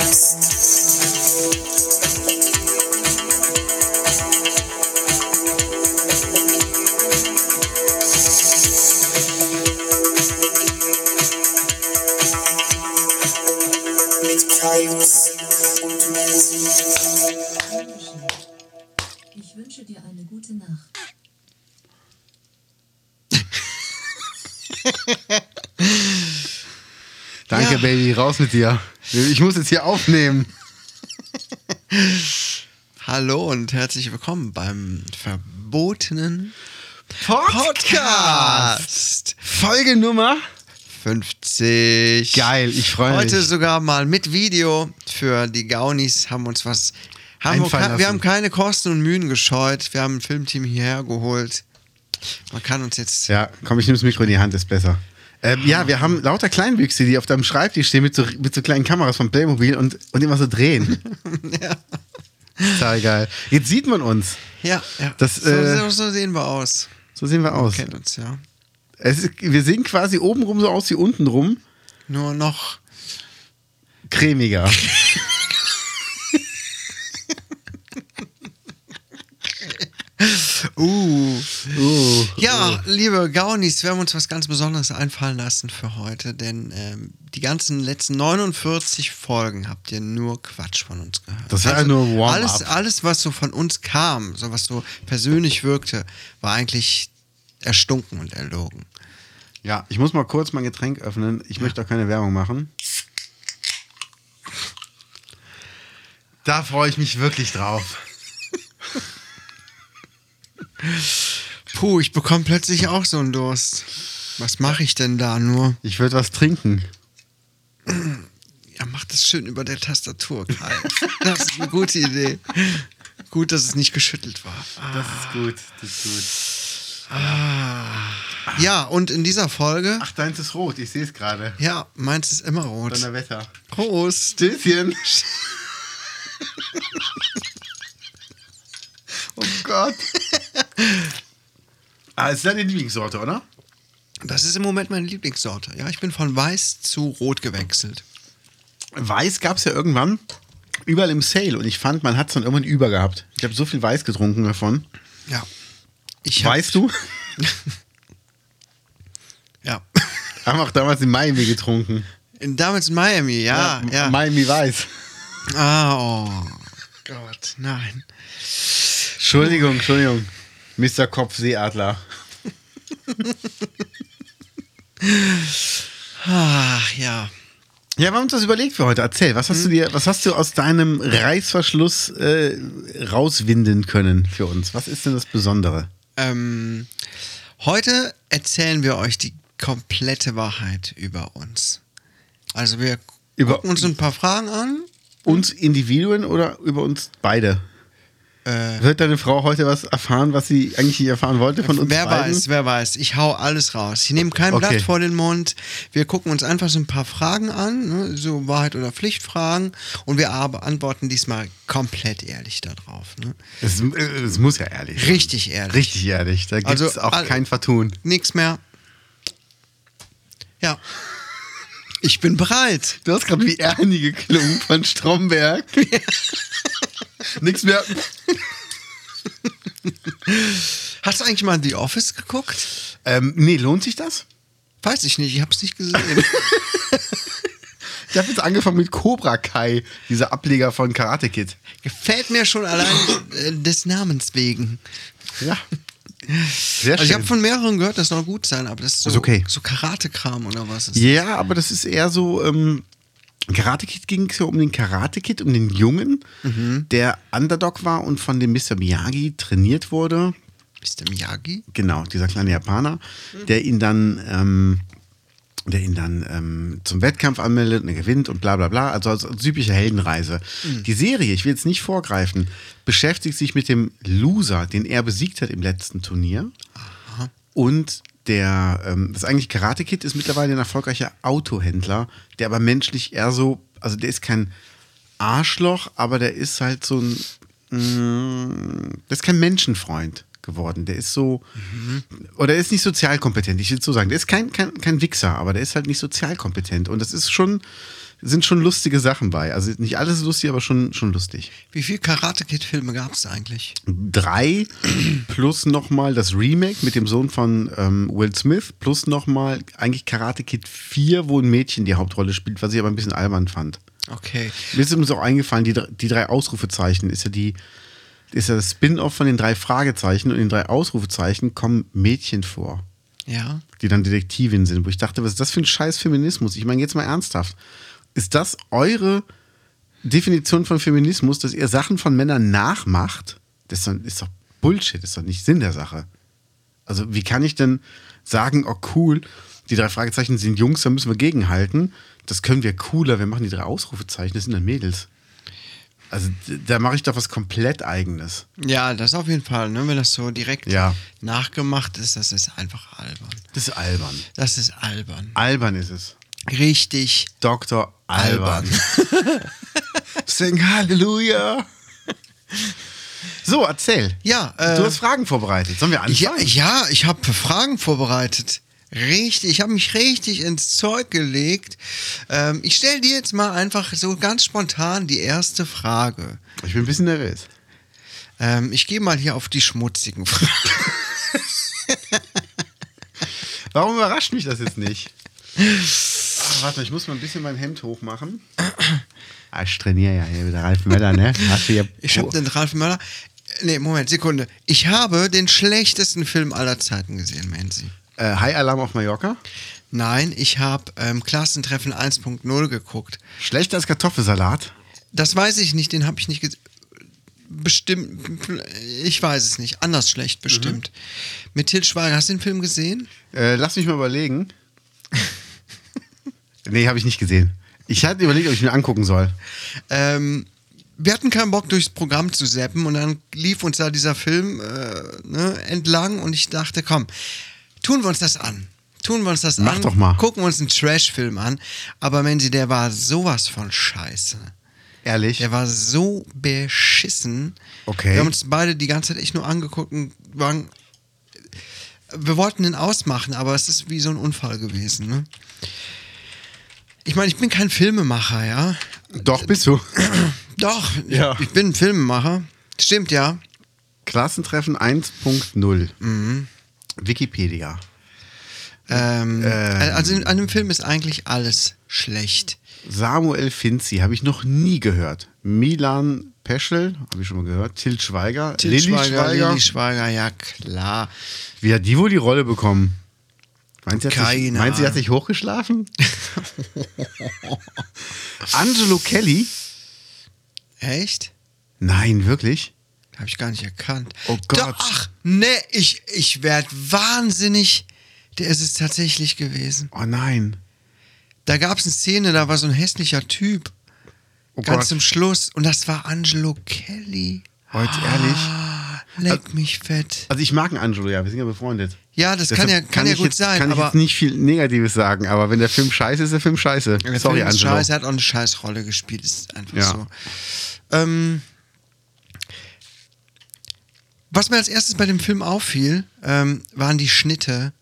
Ich raus mit dir. Ich muss jetzt hier aufnehmen. Hallo und herzlich willkommen beim verbotenen Podcast. Podcast Folgenummer. 50. Geil, ich freue mich. Heute sogar mal mit Video für die Gaunis haben uns was. Haben wir, wir haben keine Kosten und Mühen gescheut. Wir haben ein Filmteam hierher geholt. Man kann uns jetzt. Ja, komm, ich nehme das Mikro in die Hand, ist besser. Ähm, ja, wir haben lauter Kleinwüchse, die auf deinem Schreibtisch stehen mit so, mit so kleinen Kameras von Playmobil und, und immer so drehen. Ja, Total geil. Jetzt sieht man uns. ja. ja. Das, so, äh, so, sehen wir aus. So sehen wir aus. Kennt uns, ja. Ist, wir sehen quasi obenrum so aus wie untenrum. Nur noch. Cremiger. Uh. Uh. Ja, liebe Gaunis, wir haben uns was ganz Besonderes einfallen lassen für heute, denn ähm, die ganzen letzten 49 Folgen habt ihr nur Quatsch von uns gehört. Also Das war ja nur Warm-up. alles, alles, was so von uns kam, so was so persönlich wirkte, war eigentlich erstunken und erlogen. Ja, ich muss mal kurz mein Getränk öffnen. Ich möchte auch keine Werbung machen. Da freue ich mich wirklich drauf. Puh, ich bekomme plötzlich auch so einen Durst. Was mache ich denn da nur? Ich würde was trinken. Ja, mach das schön über der Tastatur, Kai. Das ist eine gute Idee. Gut, dass es nicht geschüttelt war. Das ist gut. Das ist gut. Ja, und in dieser Folge, Ach, deins ist rot. Ich sehe es gerade. ja, meins ist immer rot. Donnerwetter. Prost. Stößchen. oh Gott. Ah, ist deine Lieblingssorte, oder? Das ist im Moment meine Lieblingssorte. Ja, ich bin von weiß zu rot gewechselt. Weiß gab es ja irgendwann überall im Sale und ich fand, man hat es dann irgendwann über gehabt. Ich habe so viel Weiß getrunken davon. Ja. Ich Weißt du? Ja. Haben auch damals in Miami getrunken. In, damals in Miami, ja. Ja. Miami Weiß. Ah, oh Gott, nein. Entschuldigung, Entschuldigung. Mr. Kopfseeadler. Ach, ja. Ja, wir haben uns das überlegt für heute. Erzähl, was hast du dir, was hast du aus deinem Reißverschluss äh, rauswinden können für uns? Was ist denn das Besondere? Ähm, heute erzählen wir euch die komplette Wahrheit über uns. Also wir Über- gucken uns ein paar Fragen an. Uns Individuen oder über uns beide? Äh, Wird deine Frau heute was erfahren, was sie eigentlich nicht erfahren wollte von uns wer beiden? weiß, wer weiß. Ich hau alles raus. Ich nehme kein Okay. Blatt vor den Mund. Wir gucken uns einfach so ein paar Fragen an, ne? so Wahrheit- oder Pflichtfragen. Und wir antworten diesmal komplett ehrlich darauf. Ne? Es, es muss ja ehrlich sein. Richtig ehrlich. Richtig ehrlich. Da gibt es Also, auch kein Vertun. Nix mehr. Ja. Ich bin bereit. Du hast gerade wie Ernie geklungen von Stromberg. Nix mehr. Hast du eigentlich mal The Office geguckt? Ähm, nee, lohnt sich das? Weiß ich nicht, ich hab's nicht gesehen. Ich habe jetzt angefangen mit Cobra Kai, dieser Ableger von Karate Kid. Gefällt mir schon allein äh, des Namens wegen. Ja. Sehr Also ich schön. habe von mehreren gehört, das soll gut sein, aber das ist so, Ist okay. so Karate-Kram oder was ist ja, aber das ist eher so. Ähm, Karate Kid ging es ja um den Karate Kid, um den Jungen, der Underdog war und von dem Mr. Miyagi trainiert wurde. Der Miyagi? Genau, dieser kleine Japaner, der ihn dann, ähm, der ihn dann ähm, zum Wettkampf anmeldet und er gewinnt und bla bla bla. Also als, typische Heldenreise. Die Serie, ich will jetzt nicht vorgreifen, beschäftigt sich mit dem Loser, den er besiegt hat im letzten Turnier. Und der, ähm, das eigentlich Karate Kid ist mittlerweile ein erfolgreicher Autohändler, der aber menschlich eher so, also der ist kein Arschloch, aber der ist halt so ein, mm, das ist kein Menschenfreund geworden. Der ist so, oder er ist nicht sozialkompetent, ich will so sagen. Der ist kein, kein, kein Wichser, aber der ist halt nicht sozialkompetent. Und das ist schon, sind schon lustige Sachen bei. Also nicht alles lustig, aber schon, schon lustig. Wie viele Karate Kid-Filme gab es eigentlich? Drei plus nochmal das Remake mit dem Sohn von ähm, Will Smith plus nochmal eigentlich Karate Kid 4, wo ein Mädchen die Hauptrolle spielt, was ich aber ein bisschen albern fand. Okay. Mir ist übrigens auch eingefallen, die, die drei Ausrufezeichen ist ja die, ist ja das Spin-off von den drei Fragezeichen und in den drei Ausrufezeichen kommen Mädchen vor, Ja. die dann Detektivin sind, wo ich dachte, was ist das für ein scheiß Feminismus? Ich meine jetzt mal ernsthaft. Ist das eure Definition von Feminismus, dass ihr Sachen von Männern nachmacht? Das ist doch, ist doch Bullshit, ist doch nicht Sinn der Sache. Also wie kann ich denn sagen, oh cool, die drei Fragezeichen sind Jungs, da müssen wir gegenhalten. Das können wir cooler, wir machen die drei Ausrufezeichen, das sind dann Mädels. Also da mache ich doch was komplett eigenes. Ja, das auf jeden Fall. Ne? Wenn das so direkt Ja. nachgemacht ist, das ist einfach albern. Das ist albern. Das ist albern. Albern ist es. Richtig Dr. Alban. Sing Halleluja. So, erzähl. Ja, äh, du hast Fragen vorbereitet. Sollen wir Ja, anfangen? ja ich habe Fragen vorbereitet. Richtig, ich habe mich richtig ins Zeug gelegt. Ähm, ich stelle dir jetzt mal einfach so ganz spontan die erste Frage. Ich bin ein bisschen nervös. Ähm, ich gehe mal hier auf die schmutzigen Fragen. Warum überrascht mich das jetzt nicht? Warte, ich muss mal ein bisschen mein Hemd hochmachen. Ah, ich trainiere ja hier mit Ralf Möller, ne? Hast du hier Ich habe den Ralf Möller. Nee, Moment, Sekunde. Ich habe den schlechtesten Film aller Zeiten gesehen, Menzi. äh, High Alarm auf Mallorca. Nein, ich habe ähm, Klassentreffen 1.0 geguckt. Schlechter als Kartoffelsalat. Das weiß ich nicht, den habe ich nicht gesehen. Bestimmt, ich weiß es nicht. Anders schlecht, bestimmt. Mit Til Schweiger. Hast du den Film gesehen? Äh, lass mich mal überlegen. nee, habe ich nicht gesehen. Ich hatte überlegt, ob ich mir angucken soll. Ähm, wir hatten keinen Bock, durchs Programm zu zappen und dann lief uns da dieser Film äh, ne, entlang und ich dachte, komm, tun wir uns das an. Tun wir uns das Mach an. doch mal. Gucken wir uns einen Trash-Film an. Aber Menzi, der war sowas von scheiße. Ehrlich. Der war so beschissen. Okay. Wir haben uns beide die ganze Zeit echt nur angeguckt und waren. Wir wollten den ausmachen, aber es ist wie so ein Unfall gewesen. Ne? Ich meine, ich bin kein Filmemacher, ja. Doch, bist du. Doch, Ja. ich, bin ein Filmemacher. Stimmt, ja. Klassentreffen 1.0. Mhm. Wikipedia. Ähm, Also in, an dem Film ist eigentlich alles schlecht. Samuel Finzi, habe ich noch nie gehört. Milan Peschel, habe ich schon mal gehört. Til Schweiger. Til Lilly Schweiger, Schweiger. Lilly Schweiger, ja klar. Wie hat die wohl die Rolle bekommen? Meinst du, sie hat sich, Keine meinst, du, hat sich hochgeschlafen? Angelo Kelly? Echt? Nein, wirklich? Habe ich gar nicht erkannt. Oh Gott. Doch, ach, nee, ich, ich werde wahnsinnig. Der ist es tatsächlich gewesen. Oh nein. Da gab es eine Szene, da war so ein hässlicher Typ. Oh ganz Gott. zum Schluss. Und das war Angelo Kelly. Heute ehrlich? Ah, leck mich fett. Also ich mag einen Angelo, ja, wir sind ja befreundet. Ja, das kann ja, kann ja ich gut jetzt, sein, Kann ich aber jetzt nicht viel Negatives sagen, aber wenn der Film scheiße ist, ist der Film scheiße. der Sorry, Film ist Angelo. scheiße, hat auch eine scheiß Rolle gespielt, ist einfach Ja. so. Ähm, was mir als erstes bei dem Film auffiel, ähm, waren die Schnitte.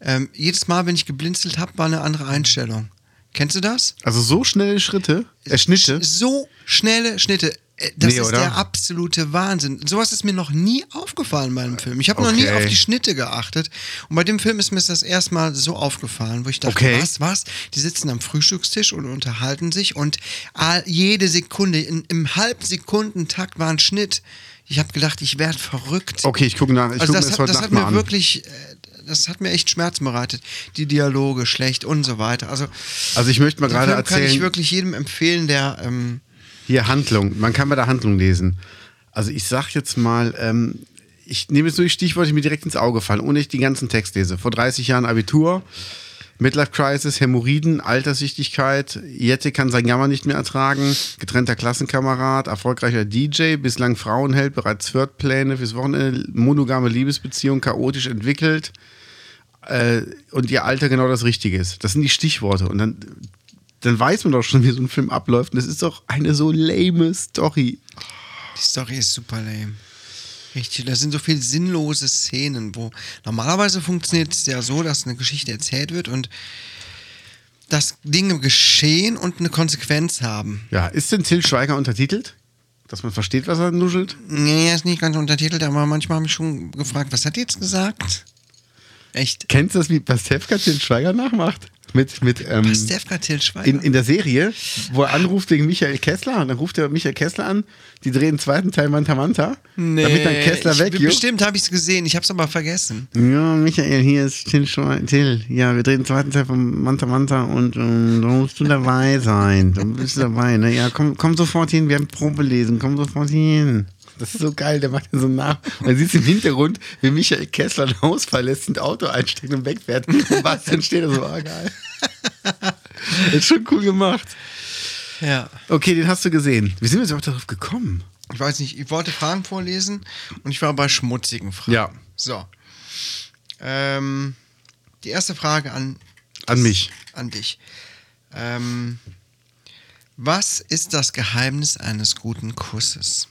Ähm, jedes Mal, wenn ich geblinzelt habe, war eine andere Einstellung. Kennst du das? Also so schnelle Schritte, äh, Schnitte. So schnelle Schnitte. Äh, Das Nee, ist oder? der absolute Wahnsinn. Sowas ist mir noch nie aufgefallen bei einem Film. Ich habe noch nie Okay. auf die Schnitte geachtet. Und bei dem Film ist mir das erstmal so aufgefallen, wo ich dachte, Okay. was, was? Die sitzen am Frühstückstisch und unterhalten sich und jede Sekunde, in, im Halbsekundentakt war ein Schnitt. Ich habe gedacht, ich werde verrückt. Okay, ich gucke nach. Ich also guck mir das, hat, das hat mir an. wirklich, äh, das hat mir echt Schmerzen bereitet. Die Dialoge schlecht und so weiter. Also, Also ich möchte mal gerade Film kann ich erzählen, wirklich jedem empfehlen, der ähm, hier Handlung. Man kann bei der Handlung lesen. Also ich sag jetzt mal, ähm, ich nehme jetzt nur die Stichworte, die mir direkt ins Auge fallen, ohne ich den ganzen Text lese. Vor 30 Jahren Abitur, Midlife Crisis, Hämorrhoiden, Alterssichtigkeit, Jette kann sein Jammer nicht mehr ertragen, getrennter Klassenkamerad, erfolgreicher DJ, bislang Frauenheld, bereits Flirtpläne fürs Wochenende, monogame Liebesbeziehung, chaotisch entwickelt äh, und ihr Alter genau das Richtige ist. Das sind die Stichworte und dann, dann weiß man doch schon, wie so ein Film abläuft und das ist doch eine so lame Story. Die Story ist super lame. Richtig, da sind so viele sinnlose Szenen, wo normalerweise funktioniert es ja so, dass eine Geschichte erzählt wird und dass Dinge geschehen und eine Konsequenz haben. Ja, ist denn Till Schweiger untertitelt? Dass man versteht, was er nuschelt? Nee, er ist nicht ganz untertitelt, aber manchmal habe ich schon gefragt, was hat die jetzt gesagt? Echt? Kennst du das, wie Pastewka Till Schweiger nachmacht? Mit, mit, ähm, in, in der Serie, wo er anruft wegen Michael Kessler und dann ruft er Michael Kessler an, die drehen den zweiten Teil Manta Manta, damit dann Kessler ich, weg Bestimmt habe ich es gesehen, ich habe es aber vergessen. Ja, Michael, hier ist Till, Till. Ja, wir drehen den zweiten Teil von Manta Manta und ähm, da musst du dabei sein. Da bist du dabei, ne? Ja, komm, komm sofort hin, wir haben Probe lesen, komm sofort hin. Das ist so geil, der macht ja so nach. Man sieht im Hintergrund, wie Michael Kessler ein Haus verlässt, ein Auto einsteigt und wegfährt. Und Bastian steht da so, ah, geil. Das ist schon cool gemacht. Ja. Okay, den hast du gesehen. Wie sind wir jetzt auch darauf gekommen? Ich weiß nicht, ich wollte Fragen vorlesen und ich war bei schmutzigen Fragen. Ja. So. Ähm, die erste Frage an, An mich. an dich. Ähm, was ist das Geheimnis eines guten Kusses?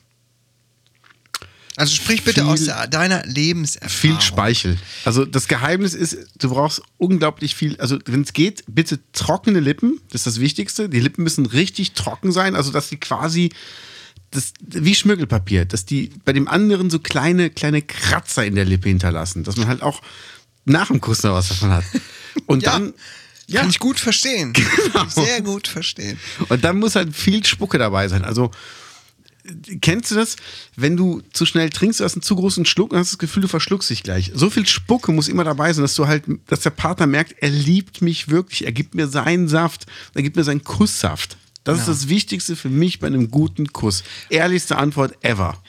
Also sprich bitte Viel- aus deiner Lebenserfahrung. Viel Speichel. Also das Geheimnis ist, du brauchst unglaublich viel, also wenn es geht, bitte trockene Lippen, das ist das Wichtigste. Die Lippen müssen richtig trocken sein, also dass die quasi das, wie Schmirgelpapier, dass die bei dem anderen so kleine, kleine Kratzer in der Lippe hinterlassen, dass man halt auch nach dem Kuss noch was davon hat. Und Ja. dann, ja, Kann ich gut verstehen. Genau. Sehr gut verstehen. und dann muss halt viel Spucke dabei sein. Also, kennst du das? Wenn du zu schnell trinkst, du hast einen zu großen Schluck und hast das Gefühl, du verschluckst dich gleich. So viel Spucke muss immer dabei sein, dass du halt, dass der Partner merkt, er liebt mich wirklich. Er gibt mir seinen Saft, er gibt mir seinen Kusssaft. Das ist das Wichtigste für mich bei einem guten Kuss. Ehrlichste Antwort ever.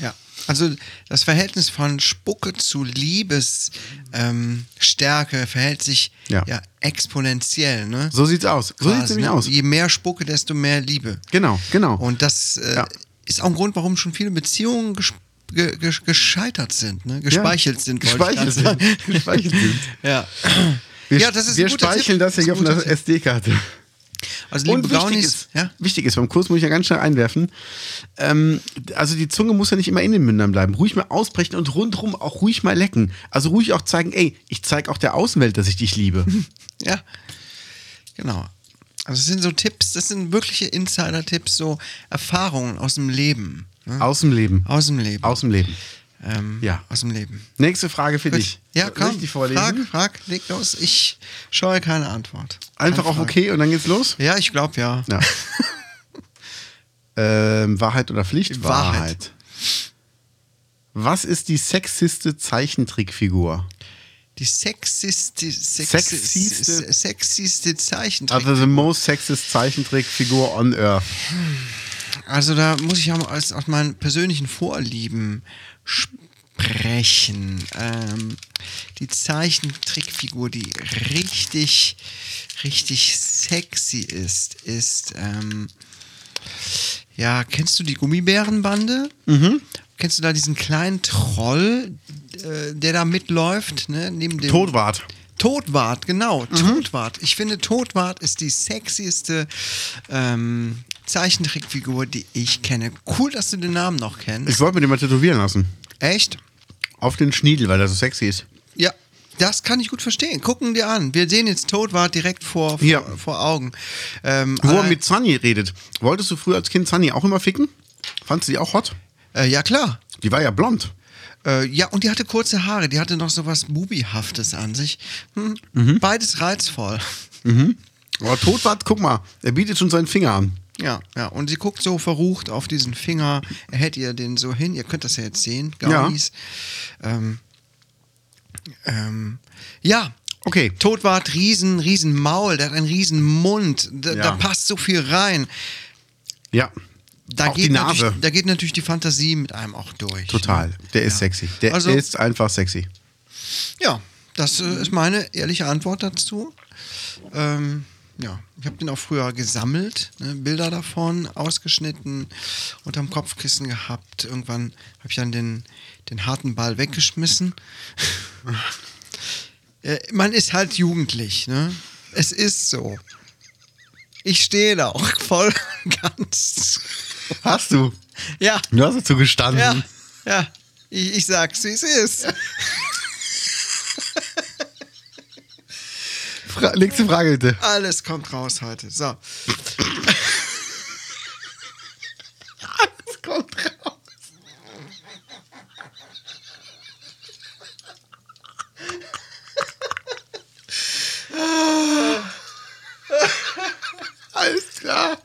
Ja. Also das Verhältnis von Spucke zu Liebesstärke ähm, verhält sich ja. Ja. exponentiell. Ne? So sieht's aus. So sieht's nämlich ne? aus. Je mehr Spucke, desto mehr Liebe. Genau, genau. Und das äh, Ja. Ist auch ein Grund, warum schon viele Beziehungen ges ge ge gescheitert sind, ne? gespeichelt sind. wollte ich Gespeichelt sind. Gespeichelt sind. Ja. Wir, Ja, das ist wir speicheln Tipp. das hier Das auf einer. SD-Karte. Also Und wichtig Brownies, ist, ja? wichtig ist, beim Kurs muss ich ja ganz schnell einwerfen, ähm, also die Zunge muss ja nicht immer in den Mündern bleiben. Ruhig mal ausbrechen und rundherum auch ruhig mal lecken. Also ruhig auch zeigen, ey, ich zeige auch der Außenwelt, dass ich dich liebe. Ja, genau. Also es sind so Tipps, das sind wirkliche Insider-Tipps, so Erfahrungen aus dem Leben. Ne? Aus dem Leben. Aus dem Leben. Aus dem Leben. ähm, Ja. Aus dem Leben. Nächste Frage für Gut. dich. Ja, Soll komm. ich die vorlesen? Frag, frag, leg los. Ich scheue keine Antwort. Einfach Keine auf Frage. okay und dann geht's los? Ja, ich glaube ja. Ja. ähm, Wahrheit oder Pflicht? Wahrheit. Was ist die sexiste Zeichentrickfigur? Die sexiste, sexiste, Sexiste- sexiste Zeichentrick. Also the most sexist Zeichentrickfigur on Earth. Also da muss ich ja mal aus, aus meinen persönlichen Vorlieben sprechen. Ähm, die Zeichentrickfigur, die richtig, richtig sexy ist, ist, ähm, ja, kennst du die Gummibärenbande? Mhm. Kennst du da diesen kleinen Troll, äh, der da mitläuft, ne? Neben dem Todwart. Todwart, genau, Mhm. Todwart. Ich finde, Todwart ist die sexieste ähm, Zeichentrickfigur, die ich kenne. Cool, dass du den Namen noch kennst. Ich wollte mir den mal tätowieren lassen. Echt? Auf den Schniedel, weil er so sexy ist. Ja, das kann ich gut verstehen. Gucken dir an. Wir sehen jetzt Todwart direkt vor, vor, Ja. vor Augen. Ähm, Wo er mit Sunny redet. Wolltest du früher als Kind Sunny auch immer ficken? Fandst du die auch hot? Äh, ja, klar. Die war ja blond. Äh, ja, und die hatte kurze Haare. Die hatte noch so was Bubihaftes an sich. Hm, Mhm. Beides reizvoll. Aber Todwart, guck mal, er bietet schon seinen Finger an. Ja, ja, und sie guckt so verrucht auf diesen Finger. Er hält ihr den so hin. Ihr könnt das ja jetzt sehen, Ja. Gaunis. Ähm, ähm, ja. Okay. Todwart, riesen, riesen Maul, der hat einen riesen Mund, da, Ja. da passt so viel rein. Ja. Da auch geht die natürlich- Da geht natürlich die Fantasie mit einem auch durch. Total. Der ist Ja. sexy. Der Also- ist einfach sexy. Ja, das äh, ist meine ehrliche Antwort dazu. Ähm, ja, ich habe den auch früher gesammelt, ne, Bilder davon, ausgeschnitten, unterm Kopfkissen gehabt. Irgendwann habe ich dann den, den harten Ball weggeschmissen. äh, man ist halt jugendlich, ne? Es ist so. Ich stehe da auch voll und ganz. Hast du? Ja, Du hast dazu gestanden. ja, ja. Ich, ich sag's, wie es ist. Fra nächste Frage bitte. Alles kommt raus heute. So. Es kommt raus. Alles klar.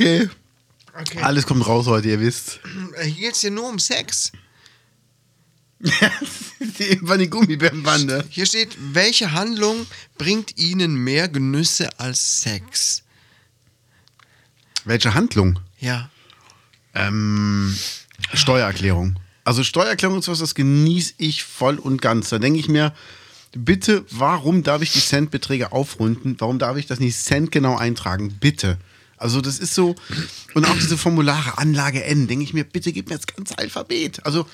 Okay. Okay. Alles kommt raus heute, ihr wisst. Hier geht's hier nur um Sex. die, war die Gummibärenbande. Hier steht, welche Handlung bringt Ihnen mehr Genüsse als Sex? Welche Handlung? Ja. Ähm, Steuererklärung. Also Steuererklärung ist was, das genieße ich voll und ganz. Da denke ich mir, bitte, warum darf ich die Centbeträge aufrunden? Warum darf ich das nicht centgenau eintragen? Bitte. Also das ist so, und auch diese Formulare, Anlage N, denke ich mir, bitte gib mir das ganze Alphabet. Also,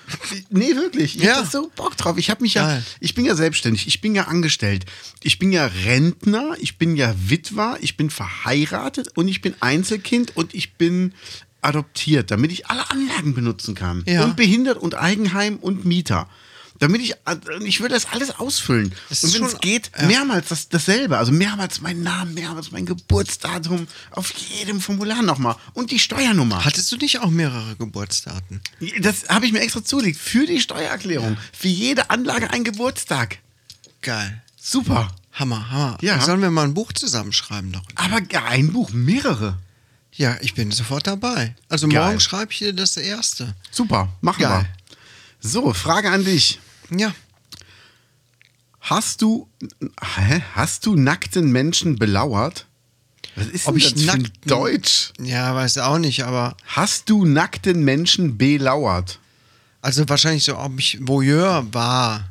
nee, wirklich, ich Ja. hab da so Bock drauf. Ich habe mich ja, Geil. ich bin ja selbstständig, ich bin ja angestellt, ich bin ja Rentner, ich bin ja Witwer, ich bin verheiratet und ich bin Einzelkind und ich bin adoptiert, damit ich alle Anlagen benutzen kann. Ja. Und behindert und Eigenheim und Mieter. Damit ich, ich würde das alles ausfüllen. Das und wenn es geht, ja. mehrmals das, dasselbe. Also mehrmals meinen Namen, mehrmals mein Geburtsdatum, auf jedem Formular nochmal. Und die Steuernummer. Hattest du nicht auch mehrere Geburtsdaten? Das habe ich mir extra zulegt. Für die Steuererklärung. Für jede Anlage ein Geburtstag. Geil. Super. Hammer, Hammer. Ja. Sollen wir mal ein Buch zusammenschreiben darüber? Aber ein Buch, mehrere. Ja, ich bin sofort dabei. Also Geil. morgen schreibe ich dir das erste. Super, machen Geil. wir. So, Frage an dich. Ja. Hast du, hä? hast du nackten Menschen belauert? Was ist Ob denn ich das für nackten- Deutsch? Ja, weiß auch nicht, aber Hast du nackten Menschen belauert? also wahrscheinlich so, ob ich Voyeur war,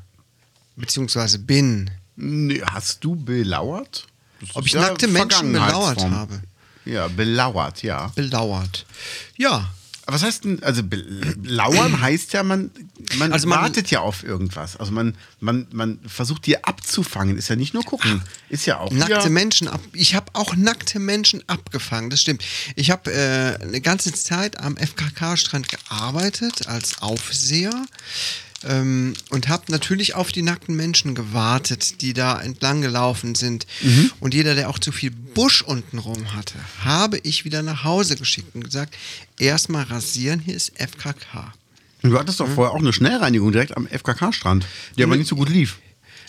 beziehungsweise bin. Nee, hast du belauert? Das Ob ich ja nackte Menschen belauert habe. Ja, belauert, ja. Belauert. Ja. Aber was heißt denn, also belauern heißt ja, man, man, Also man- wartet ja auf irgendwas. Also man, man, man versucht dir abzufangen. Ist ja nicht nur gucken. Ist ja auch Nackte Menschen ab. Ich habe auch nackte Menschen abgefangen, das stimmt. Ich habe äh, eine ganze Zeit am FKK-Strand gearbeitet als Aufseher ähm, und habe natürlich auf die nackten Menschen gewartet, die da entlang gelaufen sind. Mhm. Und jeder, der auch zu viel Busch untenrum hatte, habe ich wieder nach Hause geschickt und gesagt: erstmal rasieren, hier ist FKK. Du hattest doch vorher auch eine Schnellreinigung direkt am FKK-Strand, die aber nicht so gut lief.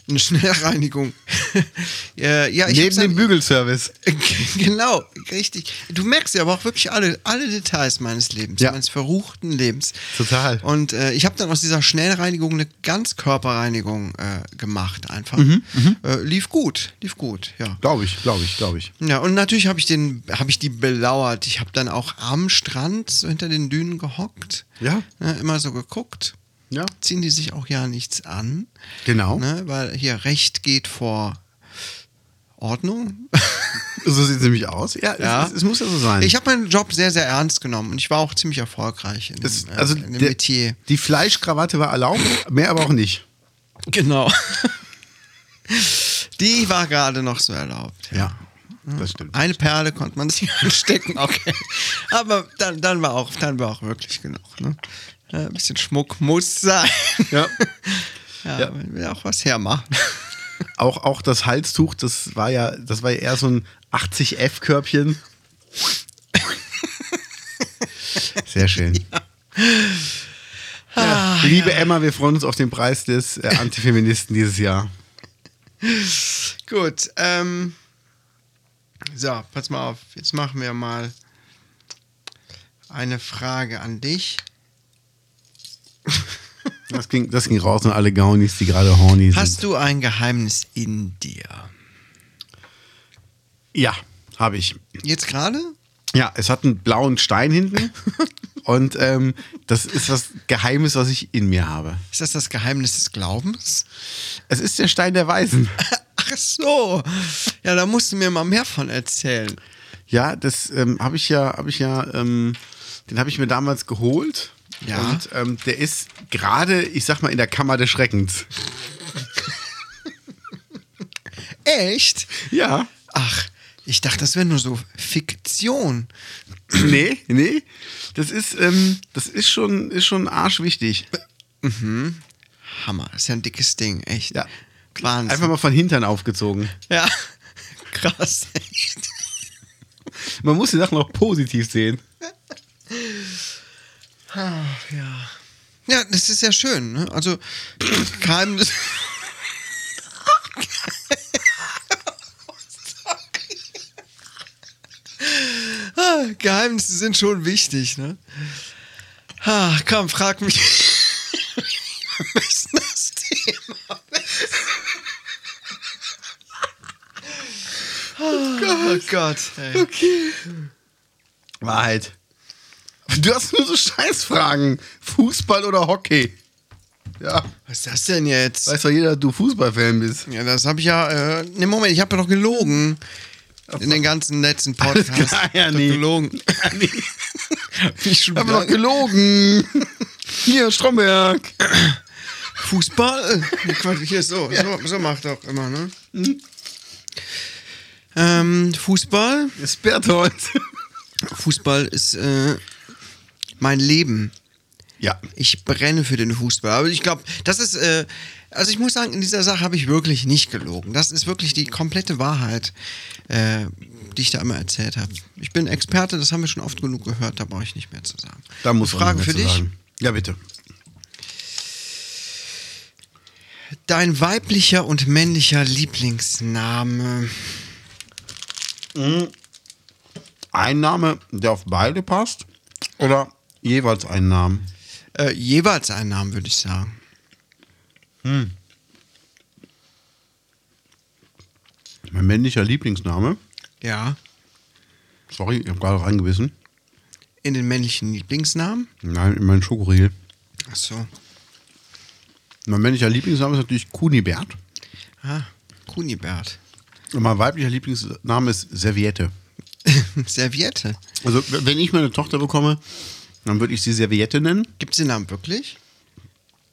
Eine Schnellreinigung. äh, ja, ich Neben dem dann- Bügelservice. Genau, richtig. Du merkst ja aber auch wirklich alle, alle Details meines Lebens, Ja. meines verruchten Lebens. Total. Und äh, ich habe dann aus dieser Schnellreinigung eine Ganzkörperreinigung äh, gemacht, einfach. Mhm, Äh, lief gut, lief gut, ja. Glaube ich, glaube ich, glaube ich. Ja, und natürlich habe ich den, habe ich die belauert. Ich habe dann auch am Strand so hinter den Dünen gehockt. Ja. Ne, immer so geguckt. Ja. Ziehen die sich auch ja nichts an. Genau. Ne, weil hier Recht geht vor Ordnung. So sieht es nämlich aus. Ja, Ja. Es, es muss ja so sein. Ich habe meinen Job sehr, sehr ernst genommen und ich war auch ziemlich erfolgreich in, das, äh, also in dem der, Metier. die Fleischkrawatte war erlaubt, mehr aber auch nicht. Genau. Die war gerade noch so erlaubt. Ja, das stimmt. Eine Perle konnte man sich anstecken, okay. Aber dann, dann, war, auch, dann war auch wirklich genug. Ne? Äh, Ein bisschen Schmuck muss sein. Ja. Ja, Ja. man will auch was hermachen. Auch, auch das Halstuch, das war ja, das war ja eher so ein 80F-Körbchen. Sehr schön. Ja. Liebe Emma, wir freuen uns auf den Preis des äh, Antifeministen dieses Jahr. Gut, ähm. So, pass mal auf. Jetzt machen wir mal eine Frage an dich. Das ging, das ging raus an alle Gaunis, die gerade horny sind. Hast du ein Geheimnis in dir? Ja, habe ich. Jetzt gerade? Ja, es hat einen blauen Stein hinten. und ähm, das ist was Geheimes, was ich in mir habe. Ist das das Geheimnis des Glaubens? Es ist der Stein der Weisen. Ach so. Ja, da musst du mir mal mehr von erzählen. Ja, das ähm, habe ich ja, habe ich ja, ähm, den habe ich mir damals geholt. Ja. Und ähm, der ist gerade, ich sag mal, in der Kammer des Schreckens. Echt? Ja. Ach, ich dachte, das wäre nur so Fiktion. nee, nee. Das ist, ähm, das ist schon, ist schon arschwichtig. Hammer. Das ist ja ein dickes Ding, echt. Ja. Wahnsinn. Einfach mal von Hintern aufgezogen. Ja. Krass, echt. Man muss die Sachen auch positiv sehen. Ja. Ja, das ist ja schön, ne? Also, Geheimnis. Ah, Geheimnisse sind schon wichtig, ne? Ah, komm, frag mich. Wir müssen das Thema Oh Gott. ey. Okay. Wahrheit. Du hast nur so Scheißfragen. Fußball oder Hockey? Ja. Was ist das denn jetzt? Weiß doch jeder, dass du Fußballfan bist. Ja, das habe ich ja. Äh, ne, Moment, ich habe ja doch gelogen. In den ganzen letzten Podcasts. klar, ja, Ich hab doch nee. gelogen. nee. Ich schon Ich hab doch wieder- gelogen. Hier, Stromberg. Fußball? Nee, Quatsch, Hier so, so, so macht doch immer, ne? Ähm, Fußball? Ist Berthold. Fußball ist äh, mein Leben. Ja. Ich brenne für den Fußball. Aber ich glaube, das ist, äh, also ich muss sagen, in dieser Sache habe ich wirklich nicht gelogen. Das ist wirklich die komplette Wahrheit, äh, die ich da immer erzählt habe. Ich bin Experte, das haben wir schon oft genug gehört, da brauche ich nicht mehr zu sagen. Da muss man Frage für dich. Sagen. Ja, bitte. Dein weiblicher und männlicher Lieblingsname. Ein Name, der auf beide passt? Oder jeweils einen Namen? Äh, jeweils einen Namen, würde ich sagen. Mein männlicher Lieblingsname. Ja. Sorry, ich habe gerade reingebissen. In den männlichen Lieblingsnamen? Nein, in meinen Schokoriegel. Ach so. Mein männlicher Lieblingsname ist natürlich Kunibert. Ah, Kunibert. Und mein weiblicher Lieblingsname ist Serviette. Serviette. Also, wenn ich meine Tochter bekomme, dann würde ich sie Serviette nennen. Gibt es den Namen wirklich?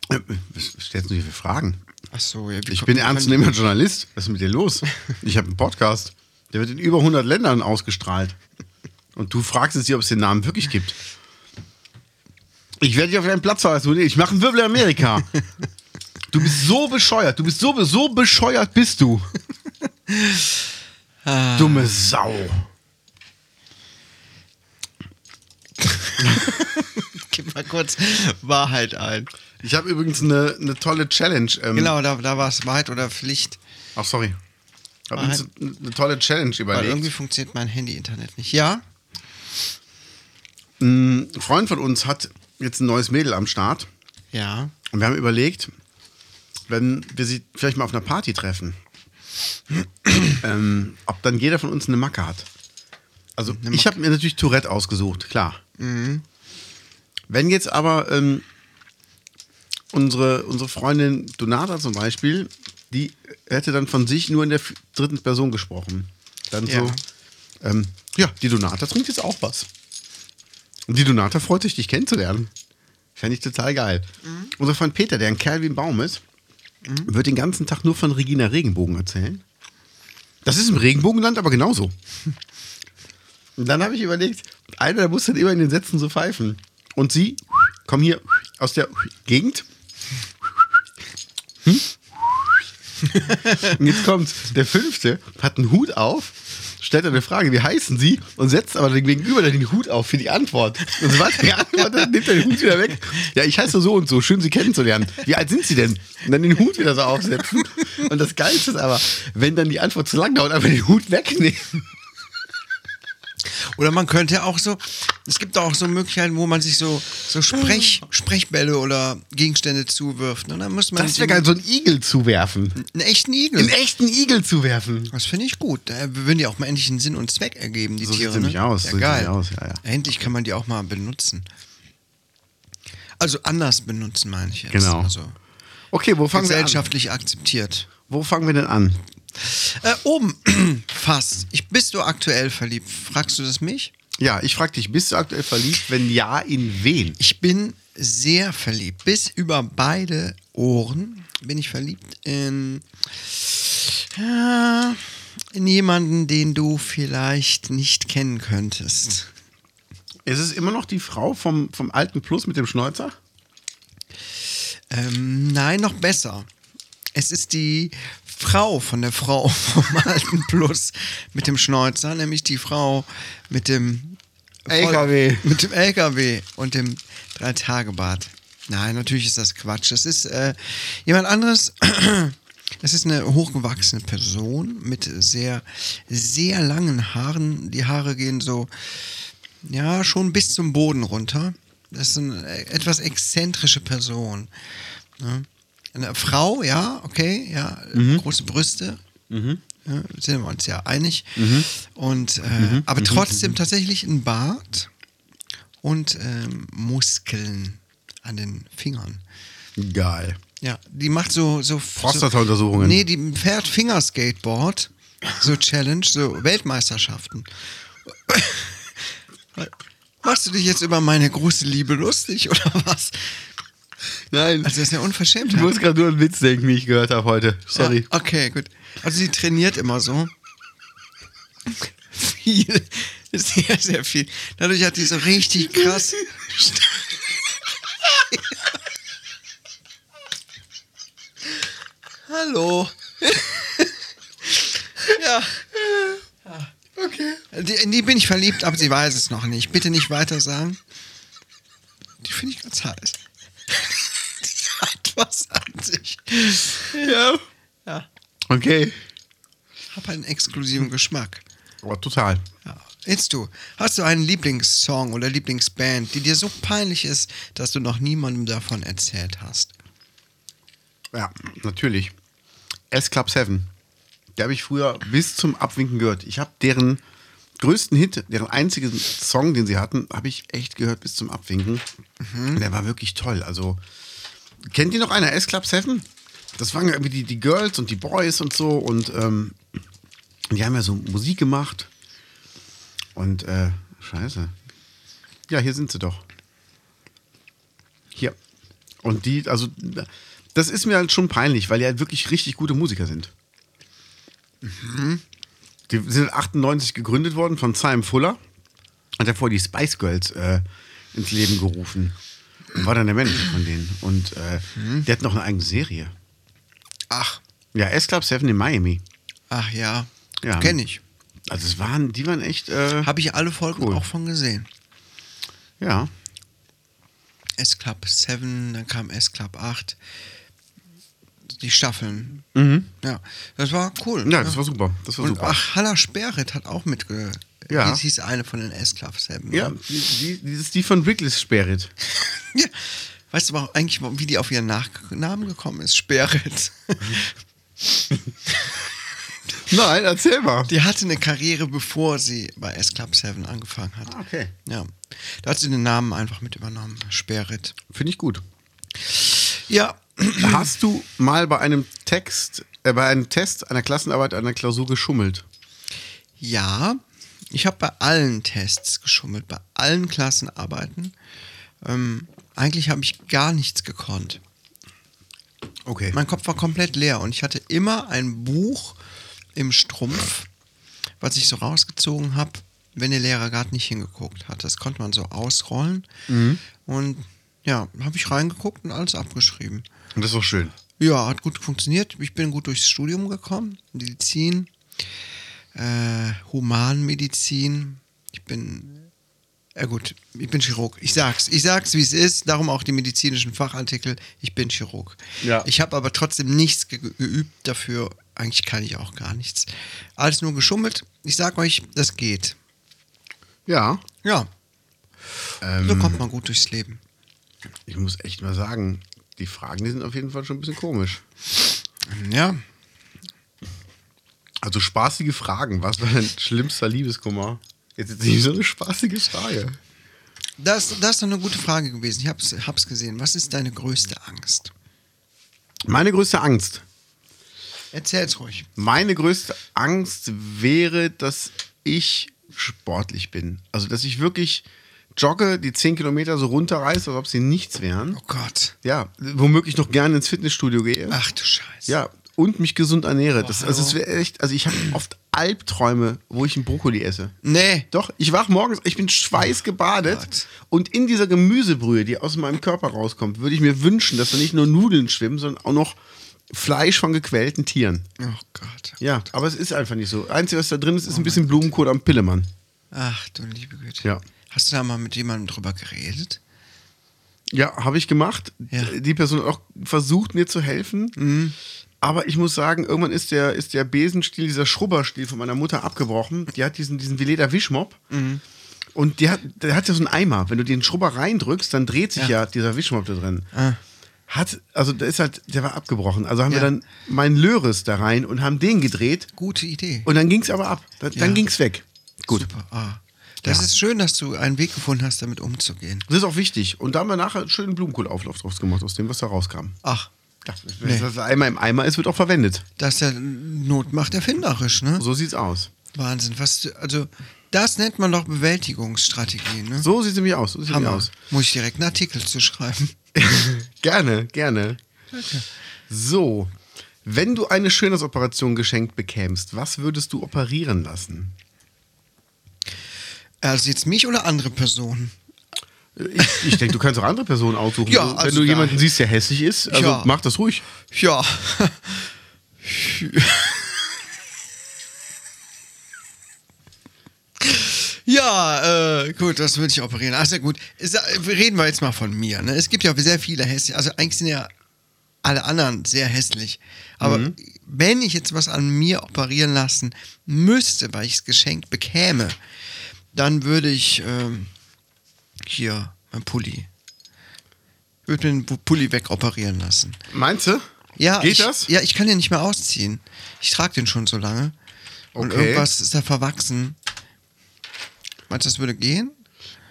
Äh, stellst du hier für Fragen? Ach so, ja. Ich bin ernstzunehmender Journalist. Was ist mit dir los? Ich habe einen Podcast. Der wird in über 100 Ländern ausgestrahlt. Und du fragst jetzt ob es den Namen wirklich gibt. Ich werde dich auf deinen Platz verweisen. Ich mache einen Wirbel in Amerika. Du bist so bescheuert. Du bist so, so bescheuert bist du. Dumme Sau. Gib mal kurz Wahrheit ein. Ich habe übrigens eine, eine tolle Challenge. Ähm, Genau, da, da war es Wahrheit oder Pflicht. Ach, sorry. Ich habe uns eine, eine tolle Challenge Weil irgendwie überlegt. funktioniert mein Handy-Internet nicht. Ja? Ein Freund von uns hat jetzt ein neues Mädel am Start. Ja. Und wir haben überlegt, wenn wir sie vielleicht mal auf einer Party treffen, ähm, ob dann jeder von uns eine Macke hat. Also ich habe mir natürlich Tourette ausgesucht, klar. Wenn jetzt aber ähm, unsere, unsere Freundin Donata zum Beispiel, die hätte dann von sich nur in der dritten Person gesprochen. Dann Ja. so, ähm, ja, die Donata trinkt jetzt auch was. Und die Donata freut sich, dich kennenzulernen. Fände ich total geil. Unser Freund Peter, der ein Kerl wie ein Baum ist, wird den ganzen Tag nur von Regina Regenbogen erzählen. Das ist im Regenbogenland aber genauso. Und dann habe ich überlegt, einer der muss dann immer in den Sätzen so pfeifen. Und sie, komm hier aus der Gegend. Hm? Und jetzt kommt's. Der fünfte hat einen Hut auf, stellt eine Frage, wie heißen Sie? Und setzt aber dem Gegenüber den Hut auf für die Antwort. Und sobald er geantwortet hat, nimmt er den Hut wieder weg. Ja, ich heiße so und so, schön Sie kennenzulernen. Wie alt sind Sie denn? Und dann den Hut wieder so aufsetzen. Und das Geilste ist aber, wenn dann die Antwort zu lang dauert, einfach den Hut wegnehmen. Oder man könnte auch so, es gibt auch so Möglichkeiten, wo man sich so, so Sprech, Sprechbälle oder Gegenstände zuwirft. Und dann muss man Das wäre geil, so einen Igel zuwerfen. einen echten Igel. Einen echten Igel zuwerfen. Das finde ich gut. Da würden die auch mal endlich einen Sinn und Zweck ergeben, die So Tiere. nämlich ne? aus, Ja, so geil. nämlich aus, ja, ja. Endlich kann man die auch mal benutzen. Also anders benutzen, meine ich jetzt. Genau. Also Okay, wo fangen wir an? gesellschaftlich akzeptiert. Wo fangen wir denn an? Äh, oben, fast. Ich, bist du aktuell verliebt? Fragst du das mich? Ja, ich frage dich, bist du aktuell verliebt? Wenn ja, in wen? Ich bin sehr verliebt. Bis über beide Ohren bin ich verliebt in, ja, in jemanden, den du vielleicht nicht kennen könntest. Ist es immer noch die Frau vom, vom alten Plus mit dem Schnäuzer? Ähm, nein, noch besser. Es ist die Frau von der Frau vom alten Plus mit dem Schnäuzer, nämlich die Frau mit dem LKW. Mit dem LKW und dem Drei-Tage-Bad. Nein, natürlich ist das Quatsch. Es ist äh, jemand anderes. Es ist eine hochgewachsene Person mit sehr, sehr langen Haaren. Die Haare gehen so, ja, schon bis zum Boden runter. Das ist eine etwas exzentrische Person. Ne? Eine Frau, ja, okay, ja, große Brüste. Ja, sind wir uns ja einig. Und, äh, aber trotzdem tatsächlich ein Bart und ähm, Muskeln an den Fingern. Geil. Ja, die macht so. so Prostata-Untersuchungen. So, nee, die fährt Fingerskateboard. So Challenge, so Weltmeisterschaften. Machst du dich jetzt über meine große Liebe lustig oder was? Nein. Also, das ist ja unverschämt. ich muss gerade nur einen Witz denken, wie ich gehört habe heute. Sorry. Ja, okay, gut. Also, sie trainiert immer so. Viel. Sehr, sehr viel. Dadurch hat die so richtig krass. Hallo. ja. Okay. Die, in die bin ich verliebt, aber sie weiß es noch nicht. Bitte nicht weiter sagen. Die finde ich ganz heiß. Was an sich. Ja. Ja. Okay. Hab einen exklusiven Geschmack. Aber total. Ja. Jetzt du, hast du einen Lieblingssong oder Lieblingsband, die dir so peinlich ist, dass du noch niemandem davon erzählt hast? Ja, natürlich. S Club 7. Der habe ich früher bis zum Abwinken gehört. Ich habe deren größten Hit, deren einzigen Song, den sie hatten, habe ich echt gehört bis zum Abwinken. Und Der war wirklich toll. Also, kennt ihr noch einer? S Club 7? Das waren ja irgendwie die, die Girls und die Boys und so. Und ähm, die haben ja so Musik gemacht. Und, äh, scheiße. Ja, hier sind sie doch. Hier. Und die, also, das ist mir halt schon peinlich, weil die halt wirklich richtig gute Musiker sind. Die sind 98 gegründet worden von Simon Fuller. Hat vorher die Spice Girls äh, ins Leben gerufen. War dann der Manager von denen. Und äh, der hat noch eine eigene Serie. Ach, Ja, S Club 7 in Miami. ach ja. Ja. Kenn ich. Also es waren, die waren echt, äh, Habe ich alle Folgen Cool. auch von gesehen. ja. S-Club 7, dann kam S-Club 8. Die Staffeln. Ja, das war cool. Mhm. Ja, das war super. Das war Und super. ach, Halla Sperrit hat auch mitge... Ja. Die hieß eine von den S-Club 7. ja, ne? die, die, die ist die von Wrigley's Spirit. ja. Weißt du aber eigentlich, wie die auf ihren Nachnamen gekommen ist? Sperrit. Nein, erzähl mal. Die hatte eine Karriere, bevor sie bei S-Club 7 angefangen hat. Ah, Okay. Ja. Da hat sie den Namen einfach mit übernommen. Sperrit. Finde ich gut. Ja. Hast du mal bei einem Text, äh, bei einem Test, einer Klassenarbeit, einer Klausur geschummelt? Ja, ich habe bei allen Tests geschummelt, bei allen Klassenarbeiten. Ähm, eigentlich habe ich gar nichts gekonnt. Okay. Mein Kopf war komplett leer und ich hatte immer ein Buch im Strumpf, was ich so rausgezogen habe, wenn der Lehrer gerade nicht hingeguckt hat. Das konnte man so ausrollen. Und ja, habe ich reingeguckt und alles abgeschrieben. Und das ist doch schön. Ja, hat gut funktioniert. Ich bin gut durchs Studium gekommen. Medizin, äh, Humanmedizin. Ich bin, ja gut, ich bin Chirurg. Ich sag's, ich sag's, wie es ist. Darum auch die medizinischen Fachartikel. Ich bin Chirurg. Ja. Ich habe aber trotzdem nichts ge geübt dafür. Eigentlich kann ich auch gar nichts. Alles nur geschummelt. Ich sag euch, das geht. Ja. Ja, Ähm, so kommt man gut durchs Leben. Ich muss echt mal sagen, die Fragen, die sind auf jeden Fall schon ein bisschen komisch. Ja, Also spaßige Fragen. Was war dein schlimmster Liebeskummer? Jetzt ist nicht so eine spaßige Frage. das, das ist doch eine gute Frage gewesen. Ich hab's, hab's gesehen. Was ist deine größte Angst? Meine größte Angst. Erzähl's ruhig. Meine größte Angst wäre, dass ich sportlich bin. Also, dass ich wirklich jogge, die 10 Kilometer so runterreiße, als ob sie nichts wären. Oh Gott. Ja, womöglich noch gerne ins Fitnessstudio gehe. Ach du Scheiße. Ja, und mich gesund ernähre. Das, also es wäre echt, also ich habe oft Albträume, wo ich einen Brokkoli esse. Nee. Doch, ich wach morgens, ich bin schweißgebadet Gott. und in dieser Gemüsebrühe, die aus meinem Körper rauskommt, würde ich mir wünschen, dass da nicht nur Nudeln schwimmen, sondern auch noch Fleisch von gequälten Tieren. Oh Gott. Ja, aber es ist einfach nicht so. Einzige, was da drin ist, ist ein bisschen Blumenkohl am Pillemann. Ach du liebe Güte. Ja. Hast du da mal mit jemandem drüber geredet? Ja, habe ich gemacht. Ja. Die Person hat auch versucht, mir zu helfen. Aber ich muss sagen, irgendwann ist der, ist der Besenstiel, dieser Schrubberstiel von meiner Mutter abgebrochen. Die hat diesen, diesen Veleda Wischmopp. Und die hat, der hat ja so einen Eimer. Wenn du den Schrubber reindrückst, dann dreht sich ja, Ja. dieser Wischmopp da drin. Ah. Hat, also der ist halt, der war abgebrochen. Also haben wir Ja. dann meinen Löris da rein und haben den gedreht. Gute Idee. Und dann ging es aber ab. Dann, dann Ja. ging es weg. Gut. Super. Ah. Das Ja. ist schön, dass du einen Weg gefunden hast, damit umzugehen. Das ist auch wichtig. Und da haben wir nachher einen schönen Blumenkohlauflauf draus gemacht, aus dem, was da rauskam. Ach, Ja, wenn das einmal im Eimer ist, wird auch verwendet. das ist ja Not macht erfinderisch, ne? So sieht's aus. Wahnsinn. Was, also, das nennt man doch Bewältigungsstrategie, ne? So sieht sie nämlich aus. So sieht sie nämlich Hammer. aus. Muss ich direkt einen Artikel zu schreiben. gerne, gerne. So, wenn du eine Schönheitsoperation geschenkt bekämst, was würdest du operieren lassen? Also jetzt mich oder andere Personen? Ich, ich denke, du kannst auch andere Personen aussuchen. Ja, wenn also du da- jemanden siehst, der hässlich ist, also Ja. mach das ruhig. Ja. Ja, äh, gut, das würde ich operieren. Also gut, ist, reden wir jetzt mal von mir. Ne? Es gibt ja sehr viele hässliche, also eigentlich sind ja alle anderen sehr hässlich. Aber wenn ich jetzt was an mir operieren lassen müsste, weil ich es geschenkt bekäme, dann würde ich ähm, hier mein Pulli. Würde den Pulli wegoperieren lassen. Meinst du? Ja, Geht ich, das? Ja, ich kann den nicht mehr ausziehen. Ich trage den schon so lange. Und Okay. irgendwas ist da verwachsen. Meinst du, das würde gehen?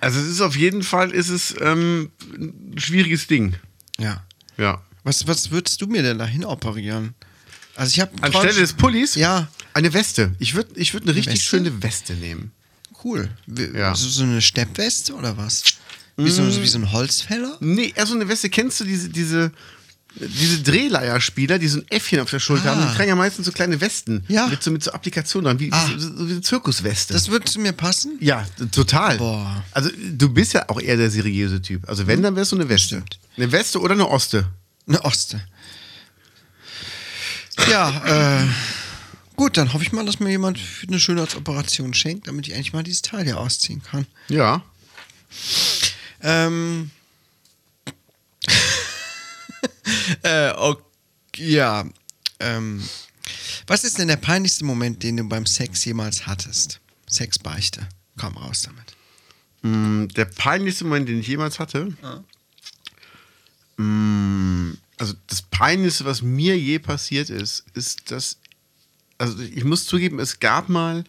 Also es ist auf jeden Fall ist es, ähm, ein schwieriges Ding. Ja. Ja. Was, was würdest du mir denn dahin operieren? Also ich habe Anstelle des Pullis? Ja, Eine Weste. Ich würde ich würd eine richtig Weste? schöne Weste nehmen. Cool. Wie, Ja. so, so eine Steppweste oder was? Wie, so, wie so ein Holzfäller? Nee, eher so eine Weste. Kennst du diese, diese, diese Drehleierspieler, die so ein Äffchen auf der Schulter Ah. haben? Die tragen ja meistens so kleine Westen. Ja. Mit so, mit so Applikationen dran, wie, Ah. so, so wie eine Zirkusweste. Das würde zu mir passen? ja, total. Boah. Also du bist ja auch eher der seriöse Typ. Also wenn, dann wärst du eine Weste. Stimmt. Eine Weste oder eine Oste. Eine Oste. Ja, äh, gut, dann hoffe ich mal, dass mir jemand für eine Schönheitsoperation schenkt, damit ich endlich mal dieses Teil hier ausziehen kann. Ja. Ähm. äh, ok- ja. Ähm. Was ist denn der peinlichste Moment, den du beim Sex jemals hattest? Sexbeichte. Komm raus damit. Mm, Der peinlichste Moment, den ich jemals hatte. Mm, Also das Peinlichste, was mir je passiert ist, ist, dass. Also ich muss zugeben, es gab mal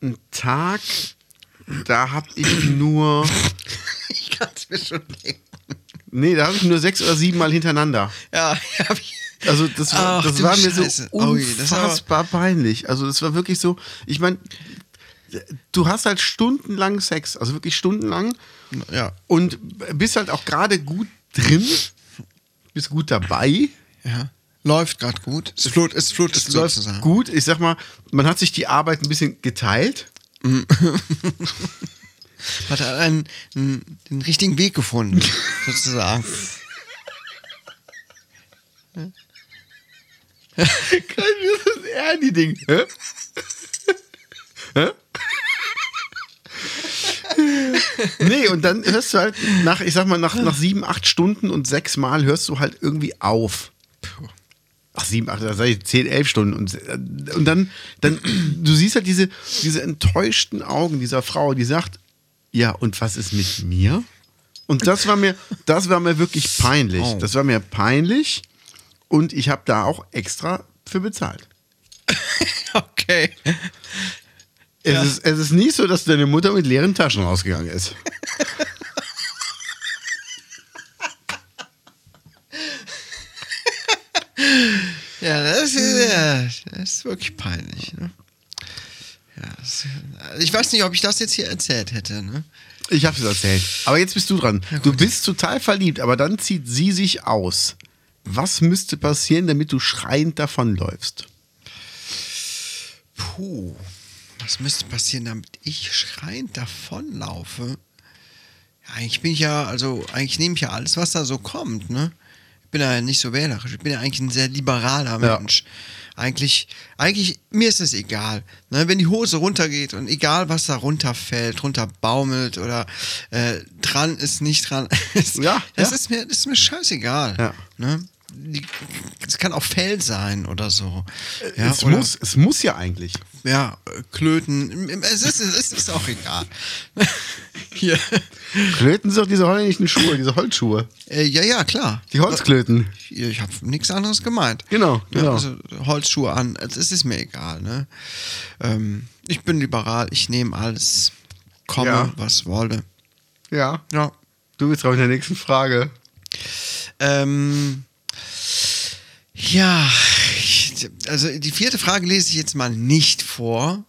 einen Tag, da habe ich nur. Ich kann es mir schon denken. Nee, da habe ich nur sechs oder sieben Mal hintereinander. Ja, hab ich. Also das, war- Ach, das war mir Scheiße. so ist aber- unfassbar peinlich. Also das war wirklich so, ich meine, du hast halt stundenlang Sex, also wirklich stundenlang Ja. und bist halt auch gerade gut drin, bist gut dabei. Ja. Läuft gerade gut. Es flut, es flut, Es läuft gut. Ich sag mal, man hat sich die Arbeit ein bisschen geteilt. Hat er einen, einen, den richtigen Weg gefunden, sozusagen. Das ist Ernie-Ding. Hä? Hä? nee, und dann hörst du halt nach, ich sag mal, nach, nach sieben, acht Stunden und sechs Mal hörst du halt irgendwie auf. Ach, sieben, acht, da sag ich zehn, elf Stunden. Und, und dann, dann, du siehst halt diese, diese enttäuschten Augen dieser Frau, die sagt, ja, und was ist mit mir? Und das war mir, das war mir wirklich peinlich. Oh. Das war mir peinlich und ich habe da auch extra für bezahlt. Okay. Es, Ja. ist, es ist nicht so, dass deine Mutter mit leeren Taschen rausgegangen ist. Ja, das ist, ja, das ist wirklich peinlich. Ne? Ja, das, ich weiß nicht, ob ich das jetzt hier erzählt hätte. Ne? Ich habe es erzählt. Aber jetzt bist du dran. du bist total verliebt, aber dann zieht sie sich aus. Was müsste passieren, damit du schreiend davonläufst? Puh, was müsste passieren, damit ich schreiend davonlaufe? Ja, eigentlich bin ich ja, also eigentlich nehme ich ja alles, was da so kommt, ne? Ich bin ja nicht so wählerisch, ich bin ja eigentlich ein sehr liberaler Ja. Mensch. Eigentlich, eigentlich, mir ist es egal. Ne? Wenn die Hose runtergeht und egal, was da runterfällt, runter baumelt oder äh, dran ist, nicht dran ist, Ja, das, ja. Ist mir, das ist mir scheißegal. Ja. Ne? Es kann auch Fell sein oder so. Ja, es, oder- muss, es muss ja eigentlich. ja, Klöten. Es ist, es ist auch egal. Hier. Klöten sind doch diese holländischen Schuhe, diese Holzschuhe. Äh, ja, ja, klar. Die Holzklöten. Hier, Ich habe nichts anderes gemeint. Genau, genau. Ja, also Holzschuhe an. Es es ist mir egal. Ne? Ähm, ich bin liberal. Ich nehme alles. Komme, Ja. was wolle. Ja. Ja. Du bist drauf in der nächsten Frage. Ähm, ja. Ich, also die vierte Frage lese ich jetzt mal nicht vor.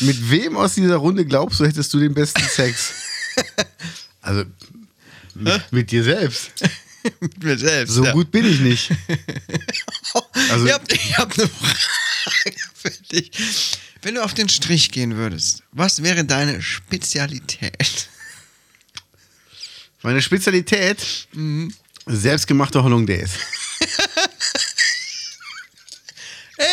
Mit wem aus dieser Runde glaubst du, hättest du den besten Sex? Also mit, mit dir selbst. Mit mir selbst. So ja. gut bin ich nicht. Also- ich habe hab eine Frage für dich. Wenn du auf den Strich gehen würdest, was wäre deine Spezialität? Meine Spezialität, selbstgemachte Hollandaise.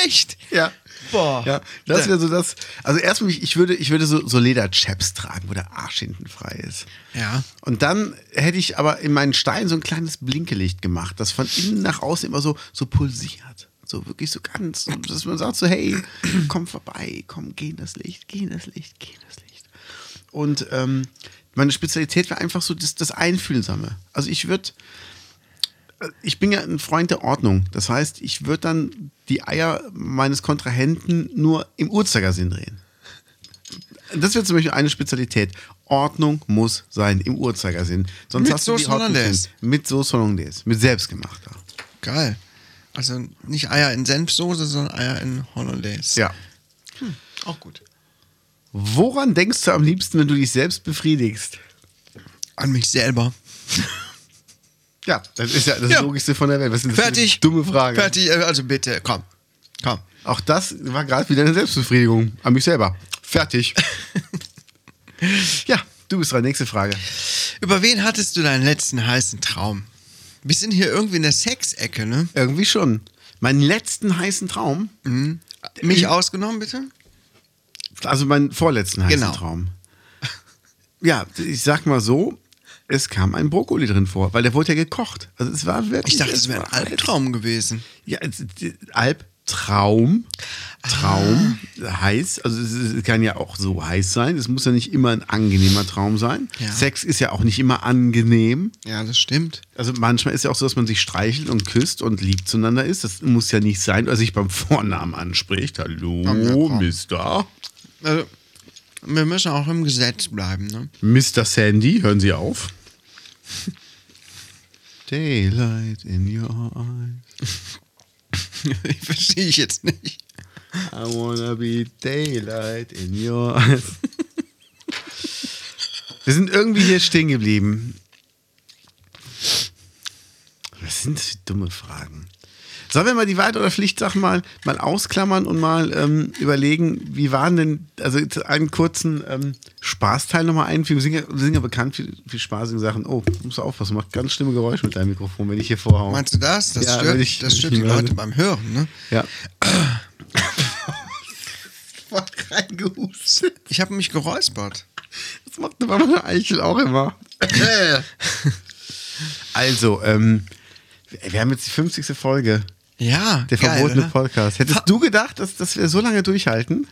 Echt? Ja. Boah. Ja, das wäre so das. Also erstmal, ich würde, ich würde so, so Lederchaps tragen, wo der Arsch hinten frei ist. Ja. Und dann hätte ich aber in meinen Stein so ein kleines Blinkelicht gemacht, das von innen nach außen immer so, so pulsiert. So wirklich so ganz, dass man sagt so, hey, komm vorbei, komm, geh in das Licht, geh in das Licht, geh in das Licht. Und ähm, meine Spezialität war einfach so das, das Einfühlsame. Also ich würde, ich bin ja ein Freund der Ordnung. Das heißt, ich würde dann die Eier meines Kontrahenten nur im Uhrzeigersinn drehen. Das wäre zum Beispiel eine Spezialität. Ordnung muss sein im Uhrzeigersinn. Sonst Mit hast du die Hollandaise. Mit Sauce Hollandaise. Mit selbstgemachter. Geil. Also nicht Eier in Senfsoße, sondern Eier in Hollandaise. Ja. Auch gut. Woran denkst du am liebsten, wenn du dich selbst befriedigst? An mich selber. Ja, das ist ja das Ja. Logischste von der Welt. Was ist Fertig. dumme Frage. Fertig. äh, Also bitte, komm. Komm. Auch das war gerade wieder eine Selbstbefriedigung an mich selber. Fertig. ja, du bist dran. Nächste Frage. Über wen hattest du deinen letzten heißen Traum? Wir sind hier irgendwie in der Sexecke, ne? Irgendwie schon. Meinen letzten heißen Traum, Mich ausgenommen, bitte? also meinen vorletzten heißen Genau. Traum. Ja, ich sag mal so, es kam ein Brokkoli drin vor, weil der wurde ja gekocht. Also es war wirklich. Ich dachte, es wäre ein Albtraum gewesen. Ja, es- Albtraum. Traum heiß, also es kann ja auch so heiß sein. Es muss ja nicht immer ein angenehmer Traum sein. Ja. Sex ist ja auch nicht immer angenehm. Ja, das stimmt. Also manchmal ist ja auch so, dass man sich streichelt und küsst und lieb zueinander ist. Das muss ja nicht sein, oder sich beim Vornamen anspricht. Hallo, Ja. Mister. Also, wir müssen auch im Gesetz bleiben, ne? Mr. Sandy, hören Sie auf. Daylight in your eyes. Verstehe ich jetzt nicht. I wanna be daylight in your eyes. Wir sind irgendwie hier stehen geblieben. Was sind das für dumme Fragen? Sollen wir mal die Wahrheit oder Pflichtsachen mal, mal ausklammern und mal ähm, überlegen, wie waren denn, also einen kurzen ähm, Spaßteil nochmal einfügen. Wir sind, ja, wir sind ja bekannt für, für spaßige Sachen. Oh, musst du aufpassen, macht ganz schlimme Geräusche mit deinem Mikrofon, wenn ich hier vorhaue. Meinst du das? Das Ja, stört, ich- das stört die meine- Leute beim Hören, ne? Ja. Reingehustet. Ich habe mich geräuspert. Das macht aber meine Eichel auch immer. also, ähm, wir haben jetzt die 50. Folge. Ja, Der geil, verbotene oder? Podcast. Hättest Fa- du gedacht, dass, dass wir so lange durchhalten?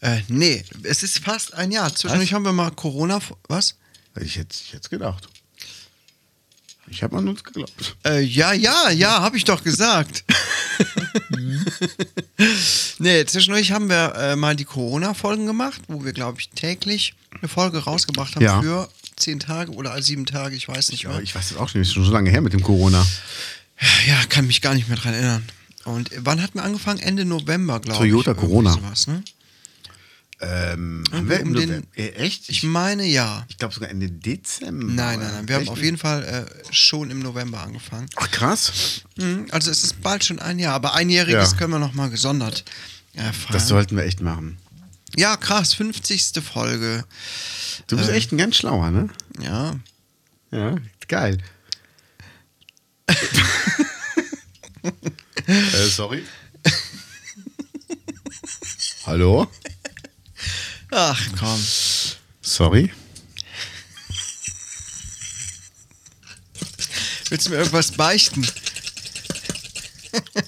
Äh, nee, es ist fast ein Jahr. Zwischendurch haben wir mal Corona. Was? Ich hätte ich hätte gedacht. Ich habe an uns geglaubt. Äh, ja, ja, ja, habe ich doch gesagt. nee, zwischendurch haben wir äh, mal die Corona-Folgen gemacht, wo wir, glaube ich, täglich eine Folge rausgebracht haben Ja. für zehn Tage oder sieben Tage, ich weiß nicht Ja, mehr. ich weiß das auch schon, ist schon so lange her mit dem Corona. Ja, kann mich gar nicht mehr dran erinnern. Und wann hatten wir angefangen? Ende November, glaube ich. Toyota Corona. Sowas, ne? Ähm, haben wir um den- echt? Ich meine ja. Ich glaube sogar Ende Dezember. Nein, nein, nein. Wir haben auf jeden Fall äh, schon im November angefangen. Ach, krass. Mhm, Also es ist bald schon ein Jahr, aber einjähriges Ja. können wir noch mal gesondert äh, feiern. Das sollten wir echt machen. ja, krass, 50. Folge. Du bist echt ein ganz schlauer, ne? Ja. Ja, geil. Äh, sorry. Hallo? Ach komm. Sorry. Willst du mir irgendwas beichten?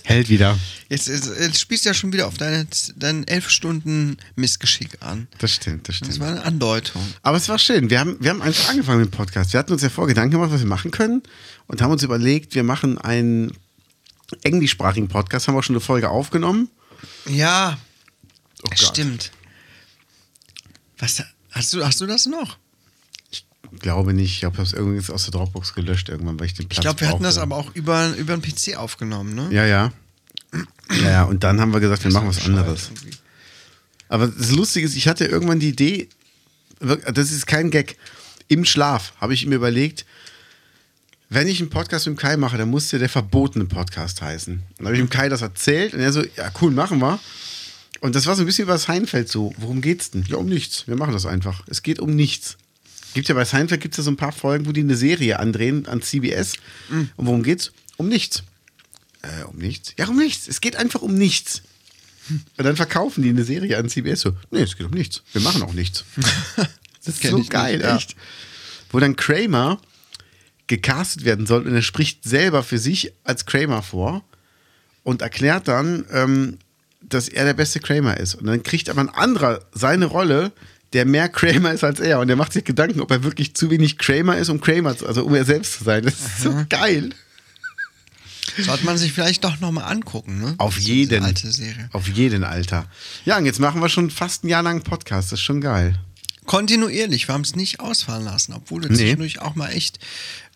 Hält wieder. Jetzt, jetzt, jetzt spielst du ja schon wieder auf deine, deinen elf Stunden Missgeschick an. Das stimmt, das Das stimmt. war eine Andeutung. Aber es war schön. Wir haben, wir haben einfach angefangen mit dem Podcast. Wir hatten uns ja vor Gedanken gemacht, was wir machen können und haben uns überlegt, wir machen einen englischsprachigen Podcast. Haben auch schon eine Folge aufgenommen. Ja, Oh stimmt. Was, hast, du, hast du das noch? Glaube nicht. Ich glaube, ich habe es irgendwie aus der Dropbox gelöscht irgendwann, weil ich den Platz Ich glaube, wir hatten das brauchte. aber auch über, über den PC aufgenommen, ne? Ja, ja. Ja, und dann haben wir gesagt, wir machen was anderes. Aber das Lustige ist, ich hatte irgendwann die Idee, das ist kein Gag, im Schlaf habe ich mir überlegt, wenn ich einen Podcast mit dem Kai mache, dann muss der der verbotene Podcast heißen. Und dann habe ich dem Kai das erzählt und er so, ja cool, machen wir. Und das war so ein bisschen über Seinfeld so, worum geht's denn? Ja, um nichts. Wir machen das einfach. Es geht um nichts. Gibt ja bei Seinfeld gibt es ja so ein paar Folgen, wo die eine Serie andrehen an CBS. Und worum geht's? Um nichts. Äh, um nichts? Ja, um nichts. Es geht einfach um nichts. Und dann verkaufen die eine Serie an CBS so. Nee, es geht um nichts. Wir machen auch nichts. Das ist so ich nicht, geil, ja. echt. Wo dann Kramer gecastet werden soll und er spricht selber für sich als Kramer vor und erklärt dann, ähm, dass er der beste Kramer ist. Und dann kriegt aber ein anderer seine Rolle, der mehr Kramer ist als er. Und er macht sich Gedanken, ob er wirklich zu wenig Kramer ist, um Kramer zu, also um er selbst zu sein. Das ist so geil. Sollte man sich vielleicht doch nochmal angucken, ne? Auf Diese jeden. alte Serie. Auf jeden, Alter. Ja, und jetzt machen wir schon fast ein Jahr lang einen Podcast. Das ist schon geil. Kontinuierlich, wir haben es nicht ausfallen lassen, obwohl wir Nee. zwischendurch auch mal echt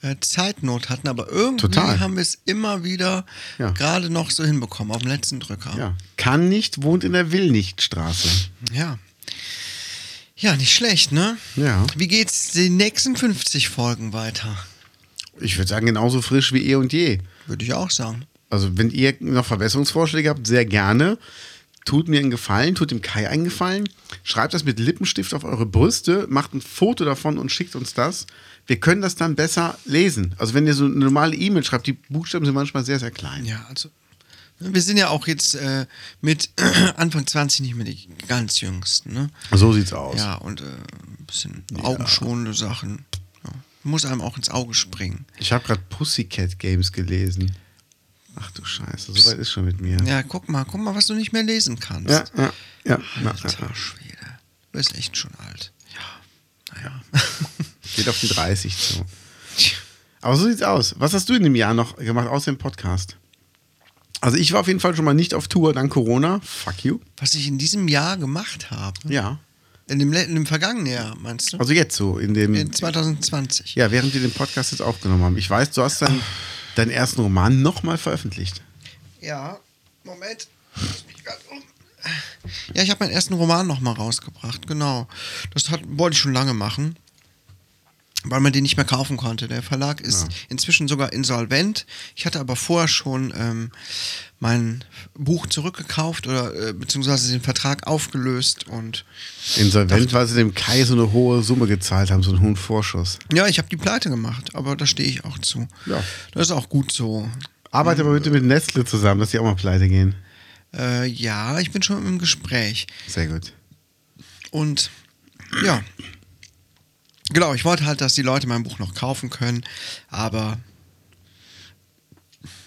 äh, Zeitnot hatten, aber irgendwie Total. haben wir es immer wieder Ja. gerade noch so hinbekommen, auf dem letzten Drücker. Ja. Kann nicht, wohnt in der Will-nicht-Straße. Ja. Ja, nicht schlecht, ne? Ja. Wie geht's die nächsten 50 Folgen weiter? Ich würde sagen, genauso frisch wie eh und je. Würde ich auch sagen. Also, wenn ihr noch Verbesserungsvorschläge habt, sehr gerne. Tut mir einen Gefallen, tut dem Kai einen Gefallen. Schreibt das mit Lippenstift auf eure Brüste, macht ein Foto davon und schickt uns das. Wir können das dann besser lesen. Also, wenn ihr so eine normale E-Mail schreibt, die Buchstaben sind manchmal sehr, sehr klein. Ja, also. Wir sind ja auch jetzt äh, mit Anfang 20 nicht mehr die ganz Jüngsten, ne? So sieht's aus. Ja, und äh, ein bisschen augenschonende Sachen. Ja. Muss einem auch ins Auge springen. Ich habe gerade Pussycat Games gelesen. Ach du Scheiße, so weit ist schon mit mir. Ja, guck mal, guck mal, was du nicht mehr lesen kannst. ja, ja. ja. Alter na, na. Schwede. Du bist echt schon alt. Ja, naja. Geht auf die 30 zu. Aber so sieht's aus. Was hast du in dem Jahr noch gemacht, außer dem Podcast? Also ich war auf jeden Fall schon mal nicht auf Tour dank Corona. Fuck you. Was ich in diesem Jahr gemacht habe. Ja. In dem, in dem vergangenen Jahr, meinst du? Also jetzt so in dem. in 2020. ja, während wir den Podcast jetzt aufgenommen haben. Ich weiß, du hast dann deinen ersten Roman nochmal veröffentlicht. Ja, Moment. Ja, ich habe meinen ersten Roman nochmal rausgebracht, genau. Das hat, wollte ich schon lange machen, weil man den nicht mehr kaufen konnte. Der Verlag ist inzwischen sogar insolvent. Ich hatte aber vorher schon ähm, mein Buch zurückgekauft oder äh, beziehungsweise den Vertrag aufgelöst und Insolvent, weil sie dem Kai so eine hohe Summe gezahlt haben, so einen hohen Vorschuss. ja, ich habe die Pleite gemacht, aber da stehe ich auch zu. Ja. Das ist auch gut so. Arbeite aber bitte mit Nestle zusammen, dass die auch mal pleite gehen. Äh, ja, ich bin schon im Gespräch. Sehr gut. Und ja, genau, ich wollte halt, dass die Leute mein Buch noch kaufen können, aber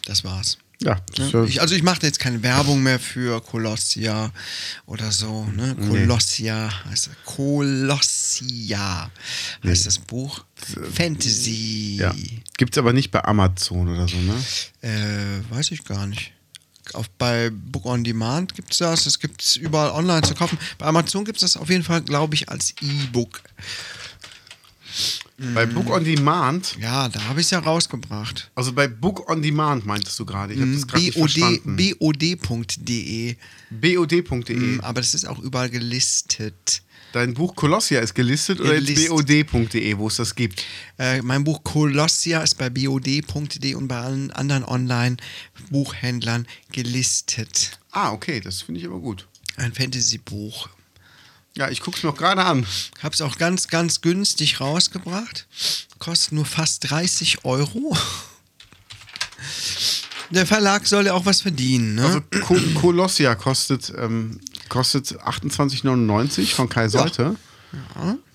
das war's. Ja, Ne? Ich, also ich mache jetzt keine Werbung mehr für Kolossia oder so. Ne? Kolossia heißt Kolossia heißt das Buch. Fantasy. ja. Gibt's aber nicht bei Amazon oder so, ne? Äh, weiß ich gar nicht. Auf, bei Book on Demand gibt es das. Es gibt es überall online zu kaufen. Bei Amazon gibt es das auf jeden Fall, glaube ich, als E-Book. Bei Book on Demand, Ja, da habe ich es ja rausgebracht. also bei Book on Demand meintest du gerade. Ich habe das gerade verstanden. BOD.de. BOD.de. Mm, Aber das ist auch überall gelistet. Dein Buch Kolossia ist gelistet oder jetzt. BOD.de, wo es das gibt? Äh, mein Buch Kolossia ist bei BOD.de und bei allen anderen Online-Buchhändlern gelistet. Ah, okay, das finde ich aber gut. Ein Fantasy-Buch. Ja, ich gucke es mir auch gerade an. Hab's auch ganz, ganz günstig rausgebracht. Kostet nur fast 30 Euro. Der Verlag soll ja auch was verdienen, ne? Also Ko Kolossia kostet, ähm, kostet 28,99 von Kai Solte.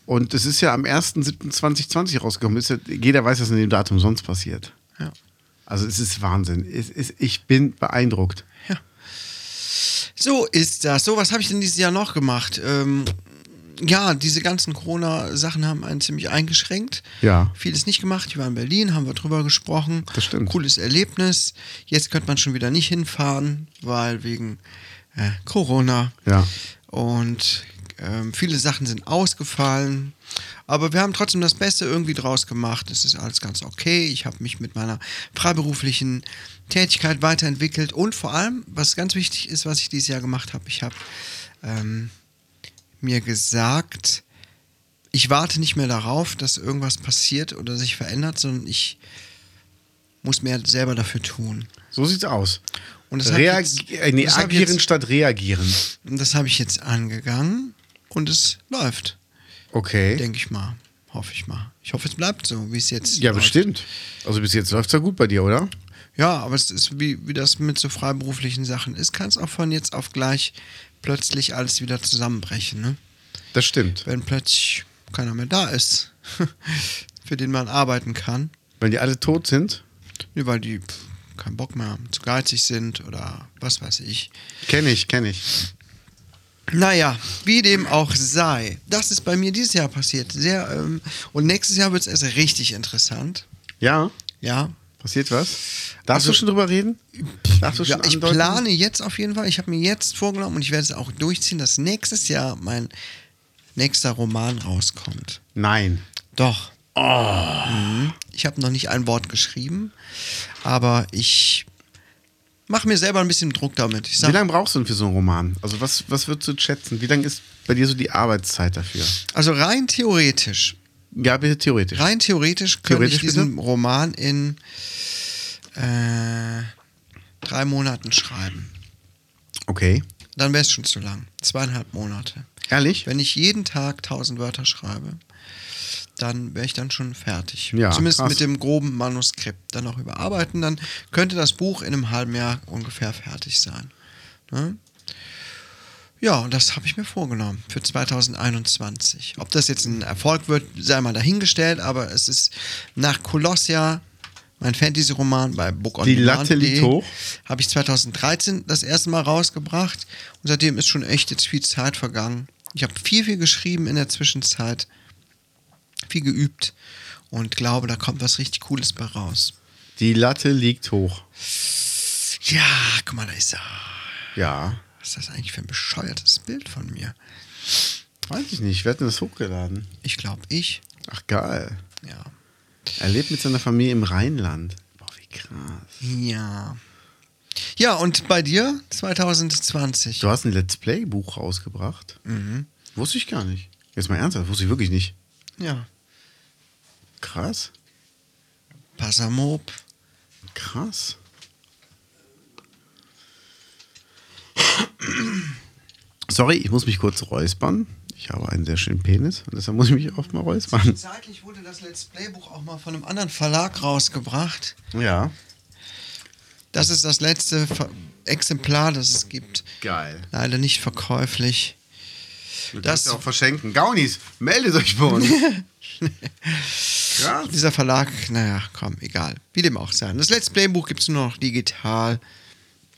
Und es ist ja am 1.7.2020 rausgekommen. Ja, jeder weiß, was in dem Datum sonst passiert. ja. Also es ist Wahnsinn. Es ist, ich bin beeindruckt. So ist das. So, was habe ich denn dieses Jahr noch gemacht? Ähm, ja, diese ganzen Corona-Sachen haben einen ziemlich eingeschränkt. Ja. Vieles nicht gemacht. Ich war in Berlin, haben wir drüber gesprochen. Das stimmt. Cooles Erlebnis. Jetzt könnte man schon wieder nicht hinfahren, weil wegen äh, Corona. Ja. Und ähm, viele Sachen sind ausgefallen. Aber wir haben trotzdem das Beste irgendwie draus gemacht. Es ist alles ganz okay. Ich habe mich mit meiner freiberuflichen Tätigkeit weiterentwickelt. Und vor allem, was ganz wichtig ist, was ich dieses Jahr gemacht habe, ich habe ähm, mir gesagt, ich warte nicht mehr darauf, dass irgendwas passiert oder sich verändert, sondern ich muss mehr selber dafür tun. So sieht's aus. Und das jetzt- äh, nee, das agieren jetzt- statt reagieren. Und das habe ich jetzt angegangen und es läuft. Okay. Denke ich mal. Hoffe ich mal. Ich hoffe, es bleibt so, wie es jetzt ja, läuft. bestimmt. Also bis jetzt läuft's ja gut bei dir, oder? Ja, aber es ist wie, wie das mit so freiberuflichen Sachen ist, kann es auch von jetzt auf gleich plötzlich alles wieder zusammenbrechen. Ne? Das stimmt. Wenn plötzlich keiner mehr da ist, für den man arbeiten kann. Wenn die alle tot sind, Nee, weil die pff, keinen Bock mehr haben, zu geizig sind oder was weiß ich. kenne ich, kenne ich. Naja, wie dem auch sei. Das ist bei mir dieses Jahr passiert. Sehr, ähm, und nächstes Jahr wird es erst richtig interessant. Ja, Ja. Passiert was? Darfst Also- du schon drüber reden? Darfst du ja schon ich andeuten? plane jetzt auf jeden Fall. Ich habe mir jetzt vorgenommen und ich werde es auch durchziehen, dass nächstes Jahr mein nächster Roman rauskommt. Nein. Doch. Mhm. Ich habe noch nicht ein Wort geschrieben, aber ich mache mir selber ein bisschen Druck damit. Ich Wie sag, lange brauchst du denn für so einen Roman? Also was, was würdest du schätzen? Wie lange ist bei dir so die Arbeitszeit dafür? also rein theoretisch, Ja, bitte theoretisch. rein theoretisch könnte ich Theoretisch diesen Roman in äh, drei Monaten schreiben. Okay. Dann wäre es schon zu lang. Zweieinhalb Monate. Ehrlich? Wenn ich jeden Tag 1000 Wörter schreibe, dann wäre ich dann schon fertig. Ja, Zumindest krass. mit dem groben Manuskript. Dann noch überarbeiten, dann könnte das Buch in einem halben Jahr ungefähr fertig sein. Ne? Ja, und das habe ich mir vorgenommen für 2021. Ob das jetzt ein Erfolg wird, sei mal dahingestellt, aber es ist nach Kolossia, mein Fantasy-Roman bei Book on Die Latte liegt hoch. Habe ich 2013 das erste Mal rausgebracht und seitdem ist schon echt jetzt viel Zeit vergangen. Ich habe viel, viel geschrieben in der Zwischenzeit, viel geübt und glaube, da kommt was richtig Cooles bei raus. Die Latte liegt hoch. Ja, guck mal, da ist er. Ja. Was ist das eigentlich für ein bescheuertes Bild von mir? Weiß ich nicht. Wer hat denn das hochgeladen? Ich glaube, ich. Ach, geil. Ja. Er lebt mit seiner Familie im Rheinland. Boah, wie krass. Ja. Ja, und bei dir 2020? Du hast ein Let's Play-Buch rausgebracht. Mhm. Wusste ich gar nicht. Jetzt mal ernsthaft, wusste ich wirklich nicht. Ja. Krass. Passamop. Krass. Sorry, ich muss mich kurz räuspern. Ich habe einen sehr schönen Penis und deshalb muss ich mich oft mal räuspern. Zeitlich wurde das Let's Play-Buch auch mal von einem anderen Verlag rausgebracht. Ja. Das ist das letzte Ver Exemplar, das es gibt. Geil. Leider nicht verkäuflich. Du Das- kannst auch verschenken. Gaunis, meldet euch bei uns. Krass. Dieser Verlag, naja, komm, egal. Wie dem auch sein. Das Let's Play-Buch gibt es nur noch digital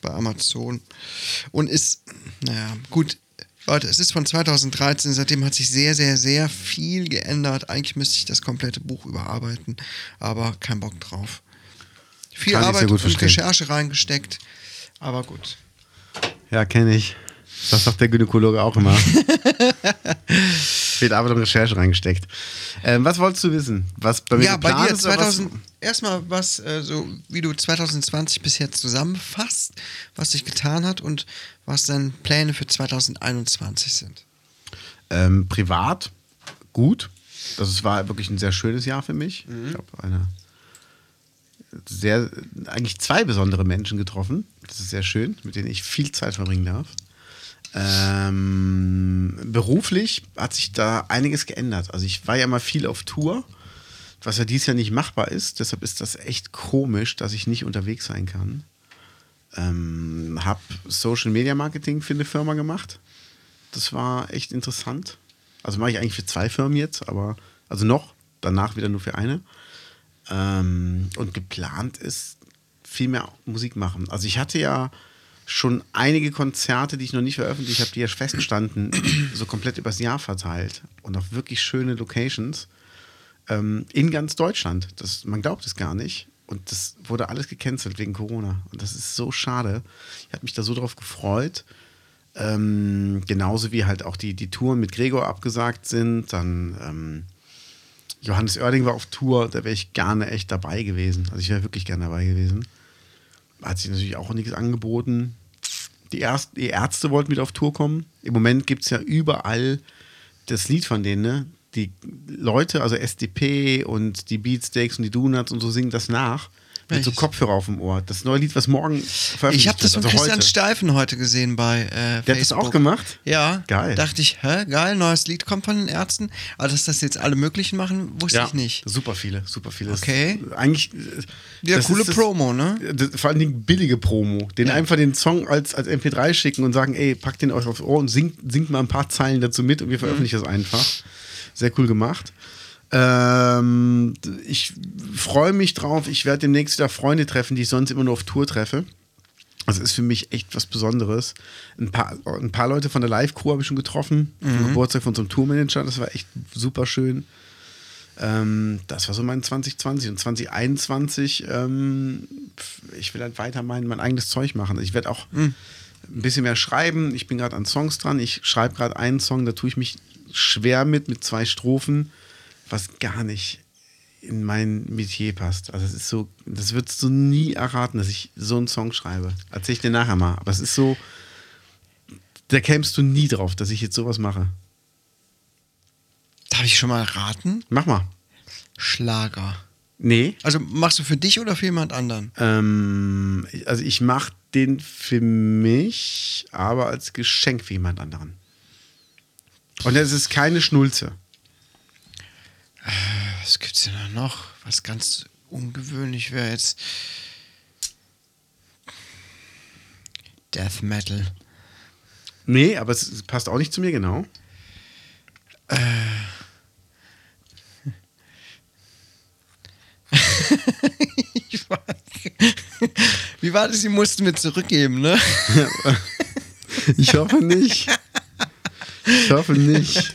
bei Amazon. Und ist, naja, gut. Leute, es ist von 2013, seitdem hat sich sehr, sehr, sehr viel geändert. Eigentlich müsste ich das komplette Buch überarbeiten, aber kein Bock drauf. Viel Kann Arbeit und verstehen. Recherche reingesteckt, aber gut. Ja, kenne ich. Das sagt der Gynäkologe auch immer. Viel Arbeit und Recherche reingesteckt. Ähm, was wolltest du wissen? Was bei mir Ja, bei geplant dir ist, oder was- 2000, erstmal was, äh, so wie du 2020 bis jetzt zusammenfasst, was sich getan hat und was deine Pläne für 2021 sind. Ähm, privat gut. Das war wirklich ein sehr schönes Jahr für mich. Mhm. Ich habe eine sehr, eigentlich zwei besondere Menschen getroffen. Das ist sehr schön, mit denen ich viel Zeit verbringen darf. Ähm, beruflich hat sich da einiges geändert. Also ich war ja mal viel auf Tour, was ja dieses Jahr nicht machbar ist. Deshalb ist das echt komisch, dass ich nicht unterwegs sein kann. Ähm, hab Social Media Marketing für eine Firma gemacht. Das war echt interessant. Also mache ich eigentlich für zwei Firmen jetzt, aber also noch, danach wieder nur für eine. Ähm, und geplant ist viel mehr Musik machen. Also ich hatte ja schon einige Konzerte, die ich noch nicht veröffentlicht habe, die ja feststanden, so komplett übers Jahr verteilt und auf wirklich schöne Locations ähm, in ganz Deutschland. Das, man glaubt es gar nicht. Und das wurde alles gecancelt wegen Corona. Und das ist so schade. Ich habe mich da so drauf gefreut. Ähm, genauso wie halt auch die, die Touren mit Gregor abgesagt sind. Dann ähm, Johannes Oerding war auf Tour, da wäre ich gerne echt dabei gewesen. Also ich wäre wirklich gerne dabei gewesen. Hat sich natürlich auch nichts angeboten. Die, Erst, die Ärzte wollten wieder auf Tour kommen. Im Moment gibt es ja überall das Lied von denen, ne? Die Leute, also SDP und die Beatsteaks und die Donuts und so singen das nach. Mit so? Kopfhörer auf dem Ohr. Das neue Lied, was morgen veröffentlicht Ich habe das von wird, also Christian heute. Steifen heute gesehen bei äh, Der hat das Facebook. auch gemacht? Ja. Geil. Dachte ich, hä, geil, neues Lied kommt von den Ärzten. Aber dass das jetzt alle möglichen machen, wusste ich nicht. Super viele, super viele. Das Okay. ist Eigentlich. äh, Ja, das coole das- Promo, ne? Das, vor allen Dingen billige Promo. Den Ja. einfach den Song als, als MP3 schicken und sagen, ey, packt den euch aufs Ohr und singt, singt mal ein paar Zeilen dazu mit und wir veröffentlichen das einfach. Sehr cool gemacht. Ähm, ich freue mich drauf. Ich werde demnächst wieder Freunde treffen, die ich sonst immer nur auf Tour treffe. Das ist für mich echt was Besonderes. Ein paar, ein paar Leute von der Live-Crew habe ich schon getroffen. Zum Geburtstag von unserem Tourmanager. Das war echt super schön. Ähm, das war so mein 2020 und 2021. Ähm, ich will halt weiter mein, mein eigenes Zeug machen. Ich werde auch ein bisschen mehr schreiben. Ich bin gerade an Songs dran. Ich schreibe gerade einen Song, da tue ich mich schwer mit, mit zwei Strophen, was gar nicht in mein Metier passt. Also es ist so, das würdest du nie erraten, dass ich so einen Song schreibe. Erzähl ich dir nachher mal. Aber es ist so, da kämst du nie drauf, dass ich jetzt sowas mache. Darf ich schon mal raten? Mach mal. Schlager. Nee. Also machst du für dich oder für jemand anderen? Ähm, also ich mache den für mich, aber als Geschenk für jemand anderen. Und es ist keine Schnulze. Was gibt's denn da noch? Was ganz ungewöhnlich wäre jetzt. Death Metal. Nee, aber es, es passt auch nicht zu mir genau. Ich war, wie war das? Sie mussten mir zurückgeben, ne? Ich hoffe nicht. Ich hoffe nicht.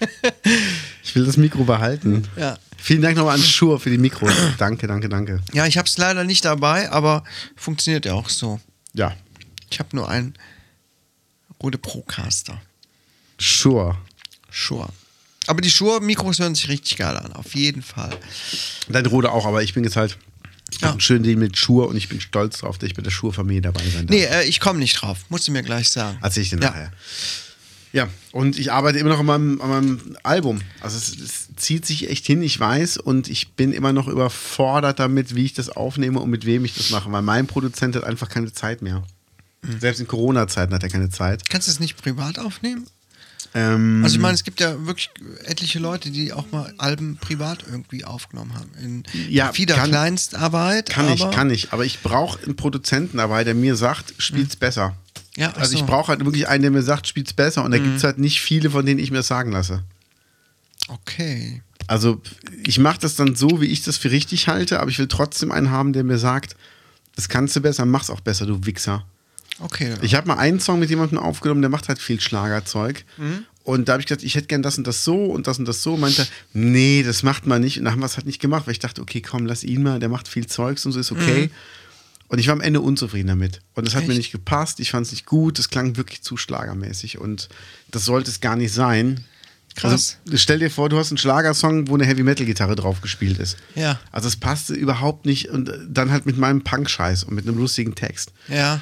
Ich will das Mikro behalten. Ja. Vielen Dank nochmal an Schur für die Mikros. Danke, danke, danke. Ja, ich habe es leider nicht dabei, aber funktioniert ja auch so. Ja, Ich habe nur einen Rode Procaster. Schur. Shure. Aber die Shure-Mikros hören sich richtig geil an, auf jeden Fall. Dein Rode auch, aber ich bin jetzt halt Ja. ja. schön Deal mit Schur und ich bin stolz drauf, dass ich bei der Schur-Familie dabei sein darf. Nee, äh, ich komme nicht drauf. Musst du mir gleich sagen. Erzähl ich dir Ja. nachher. Ja, und ich arbeite immer noch an meinem, an meinem Album. Also es, es zieht sich echt hin, ich weiß, und ich bin immer noch überfordert damit, wie ich das aufnehme und mit wem ich das mache, weil mein Produzent hat einfach keine Zeit mehr. Mhm. Selbst in Corona-Zeiten hat er keine Zeit. Kannst du es nicht privat aufnehmen? Ähm, Also ich meine, es gibt ja wirklich etliche Leute, die auch mal Alben privat irgendwie aufgenommen haben. In Ja, vieler kann- Kleinstarbeit. kann ich, kann ich. Aber ich brauche einen Produzenten dabei, der mir sagt, spiel's besser. Ja, Also ich so. brauche halt wirklich einen, der mir sagt, spiel's besser. Und da gibt's halt nicht viele, von denen ich mir das sagen lasse. Okay. Also ich mache das dann so, wie ich das für richtig halte, aber ich will trotzdem einen haben, der mir sagt, das kannst du besser, mach's auch besser, du Wichser. Okay. Ich habe mal einen Song mit jemandem aufgenommen, der macht halt viel Schlagerzeug. Und da habe ich gesagt, ich hätte gern das und das so und das und das so. Und meinte, nee, das macht man nicht. Und dann haben wir es halt nicht gemacht, weil ich dachte, okay, komm, lass ihn mal, der macht viel Zeugs und so, ist okay. Und ich war am Ende unzufrieden damit. Und das hat mir nicht gepasst, ich fand es nicht gut, das klang wirklich zu schlagermäßig. Und das sollte es gar nicht sein. Krass. Also, stell dir vor, du hast einen Schlagersong, wo eine Heavy-Metal-Gitarre drauf gespielt ist. Ja. Also es passte überhaupt nicht und dann halt mit meinem Punk-Scheiß und mit einem lustigen Text. Ja.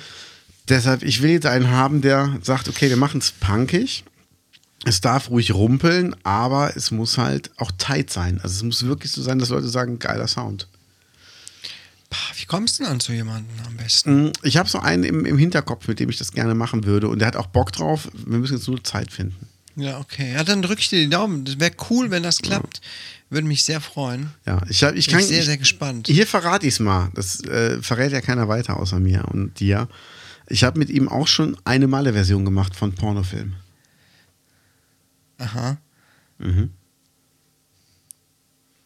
Deshalb, ich will jetzt einen haben, der sagt, okay, wir machen es punkig. Es darf ruhig rumpeln, aber es muss halt auch tight sein. Also es muss wirklich so sein, dass Leute sagen, geiler Sound. Wie kommst du denn an zu jemanden am besten? Mm, Ich habe so einen im, im Hinterkopf, mit dem ich das gerne machen würde und der hat auch Bock drauf. Wir müssen jetzt nur Zeit finden. Ja, okay. Ja, dann drücke ich dir die Daumen. Das wäre cool, wenn das klappt. Würde mich sehr freuen. Ja, ich, ich Bin kann ich sehr, sehr gespannt. Hier verrate ich es mal. Das äh, verrät ja keiner weiter außer mir und dir. Ich habe mit ihm auch schon eine Malle-Version gemacht von Pornofilm. Aha.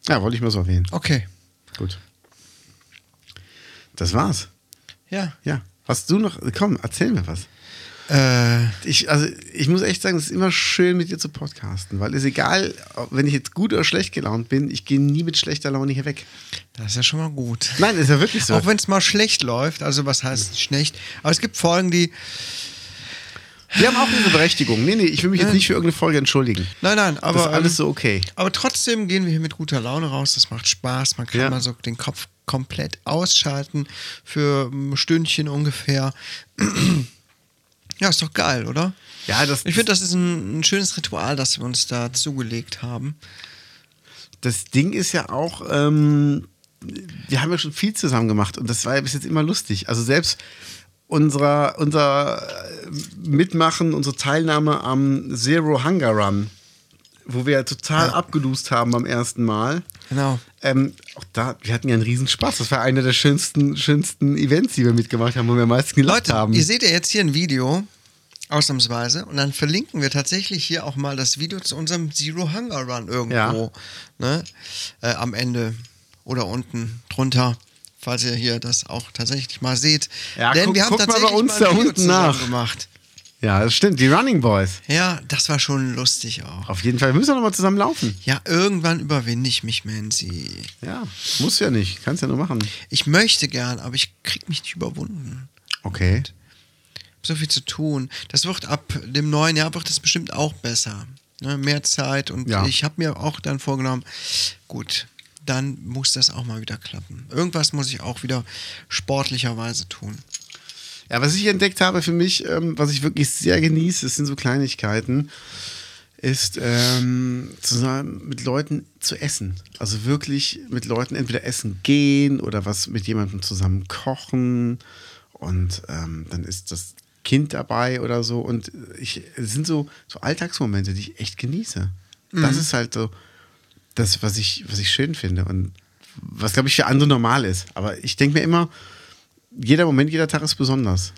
Ja, wollte ich mal so erwähnen. Okay. Gut. Das war's. Ja. Ja. Hast du noch. Komm, erzähl mir was. Äh, Ich, also, ich muss echt sagen, es ist immer schön, mit dir zu podcasten, weil es egal, ob- wenn ich jetzt gut oder schlecht gelaunt bin, ich gehe nie mit schlechter Laune hier weg. das ist ja schon mal gut. Nein, ist ja wirklich so. Auch wenn es mal schlecht läuft, also was heißt schlecht? Aber es gibt Folgen, die. Wir haben auch diese Berechtigung. Nee, nee, ich will mich jetzt nicht für irgendeine Folge entschuldigen. Nein, nein, aber. das ist alles ähm, so okay. Aber trotzdem gehen wir hier mit guter Laune raus. Das macht Spaß. Man kann Ja. mal so den Kopf komplett ausschalten für ein Stündchen ungefähr. ja, ist doch geil, oder? Ja, das, Ich finde, das ist ein, ein schönes Ritual, das wir uns da zugelegt haben. das Ding ist ja auch, ähm, wir haben ja schon viel zusammen gemacht und das war ja bis jetzt immer lustig. Also selbst unserer, unser äh, Mitmachen, unsere Teilnahme am Zero Hunger Run, wo wir ja total abgelust haben beim ersten Mal. Genau. Ähm, auch da, wir hatten ja einen Riesenspaß. Das war einer der schönsten, schönsten Events, die wir mitgemacht haben, wo wir am meisten gelacht Leute, haben. ihr seht ja jetzt hier ein Video, ausnahmsweise, und dann verlinken wir tatsächlich hier auch mal das Video zu unserem Zero Hunger Run irgendwo ne? äh, am Ende oder unten drunter, falls ihr hier das auch tatsächlich mal seht. Ja, Denn guck- wir haben guck mal bei tatsächlich uns ein da Video unten nach. gemacht. Ja, das stimmt. Die Running Boys. Ja, das war schon lustig auch. Auf jeden Fall. Wir müssen doch noch mal zusammen laufen. Ja, irgendwann überwinde ich mich, Mansi. Ja, muss ja nicht. Kannst ja nur machen. Ich möchte gern, aber ich krieg mich nicht überwunden. Okay. so viel zu tun. Das wird ab dem neuen Jahr wird es bestimmt auch besser. Ne? Mehr Zeit und Ja. ich habe mir auch dann vorgenommen, gut, dann muss das auch mal wieder klappen. Irgendwas muss ich auch wieder sportlicherweise tun. Ja, was ich entdeckt habe für mich, ähm, was ich wirklich sehr genieße, das sind so Kleinigkeiten, ist ähm, zusammen mit Leuten zu essen. Also wirklich mit Leuten entweder essen gehen oder was mit jemandem zusammen kochen und ähm, dann ist das Kind dabei oder so und ich, es sind so, so Alltagsmomente, die ich echt genieße. Das ist halt so das, was ich, was ich schön finde und was, glaube ich, für andere normal ist. Aber ich denke mir immer, jeder Moment, jeder Tag ist besonders.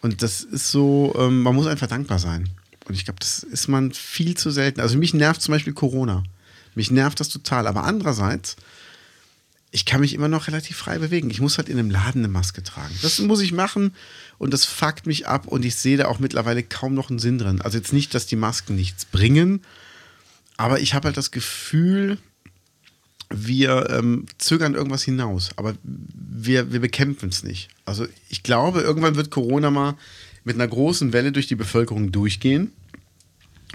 Und das ist so, ähm, man muss einfach dankbar sein. Und ich glaube, das ist man viel zu selten. Also mich nervt zum Beispiel Corona. Mich nervt das total. Aber andererseits, ich kann mich immer noch relativ frei bewegen. Ich muss halt in einem Laden eine Maske tragen. Das muss ich machen und das fuckt mich ab und ich sehe da auch mittlerweile kaum noch einen Sinn drin. Also jetzt nicht, dass die Masken nichts bringen, aber ich habe halt das Gefühl, wir ähm, zögern irgendwas hinaus, aber wir, wir bekämpfen es nicht. Also ich glaube, irgendwann wird Corona mal mit einer großen Welle durch die Bevölkerung durchgehen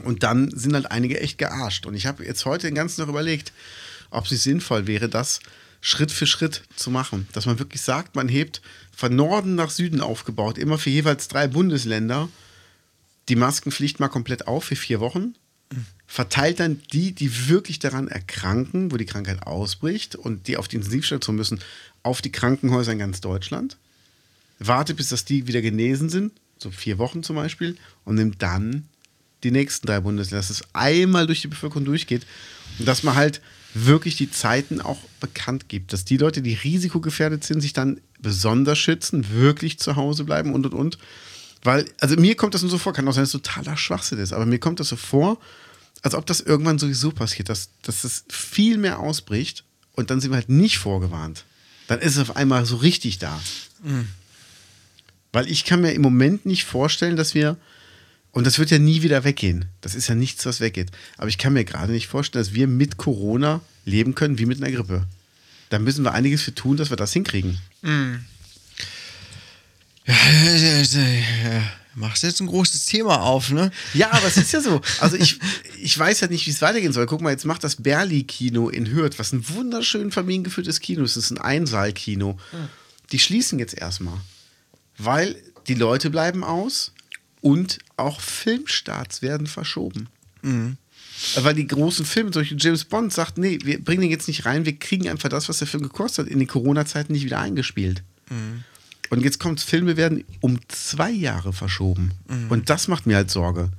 und dann sind halt einige echt gearscht. Und ich habe jetzt heute den ganzen Tag überlegt, ob es sinnvoll wäre, das Schritt für Schritt zu machen. Dass man wirklich sagt, man hebt von Norden nach Süden aufgebaut, immer für jeweils drei Bundesländer die Maskenpflicht mal komplett auf für vier Wochen. Verteilt dann die, die wirklich daran erkranken, wo die Krankheit ausbricht und die auf die Intensivstation müssen, auf die Krankenhäuser in ganz Deutschland. Wartet, bis das die wieder genesen sind, so vier Wochen zum Beispiel, und nimmt dann die nächsten drei Bundesländer, dass es einmal durch die Bevölkerung durchgeht und dass man halt wirklich die Zeiten auch bekannt gibt, dass die Leute, die risikogefährdet sind, sich dann besonders schützen, wirklich zu Hause bleiben und und und. Weil, also mir kommt das nur so vor, kann auch sein, dass es totaler Schwachsinn ist, aber mir kommt das so vor, als ob das irgendwann sowieso passiert, dass, dass das viel mehr ausbricht und dann sind wir halt nicht vorgewarnt. Dann ist es auf einmal so richtig da. Weil ich kann mir im Moment nicht vorstellen, dass wir, und das wird ja nie wieder weggehen. Das ist ja nichts, was weggeht. Aber ich kann mir gerade nicht vorstellen, dass wir mit Corona leben können wie mit einer Grippe. Da müssen wir einiges für tun, dass wir das hinkriegen. Machst jetzt ein großes Thema auf, ne? Ja, aber es ist ja so. Also ich, ich weiß ja nicht, wie es weitergehen soll. Guck mal, jetzt macht das Berli-Kino in Hürth, was ein wunderschön familiengeführtes Kino ist. Das ist ein Einsaal-Kino. Die schließen jetzt erstmal, weil die Leute bleiben aus und auch Filmstarts werden verschoben. Weil die großen Filme, zum Beispiel James Bond, sagt, nee, wir bringen den jetzt nicht rein, wir kriegen einfach das, was der Film gekostet hat, in den Corona-Zeiten nicht wieder eingespielt. Und jetzt kommt, Filme werden um zwei Jahre verschoben. Und das macht mir halt Sorge.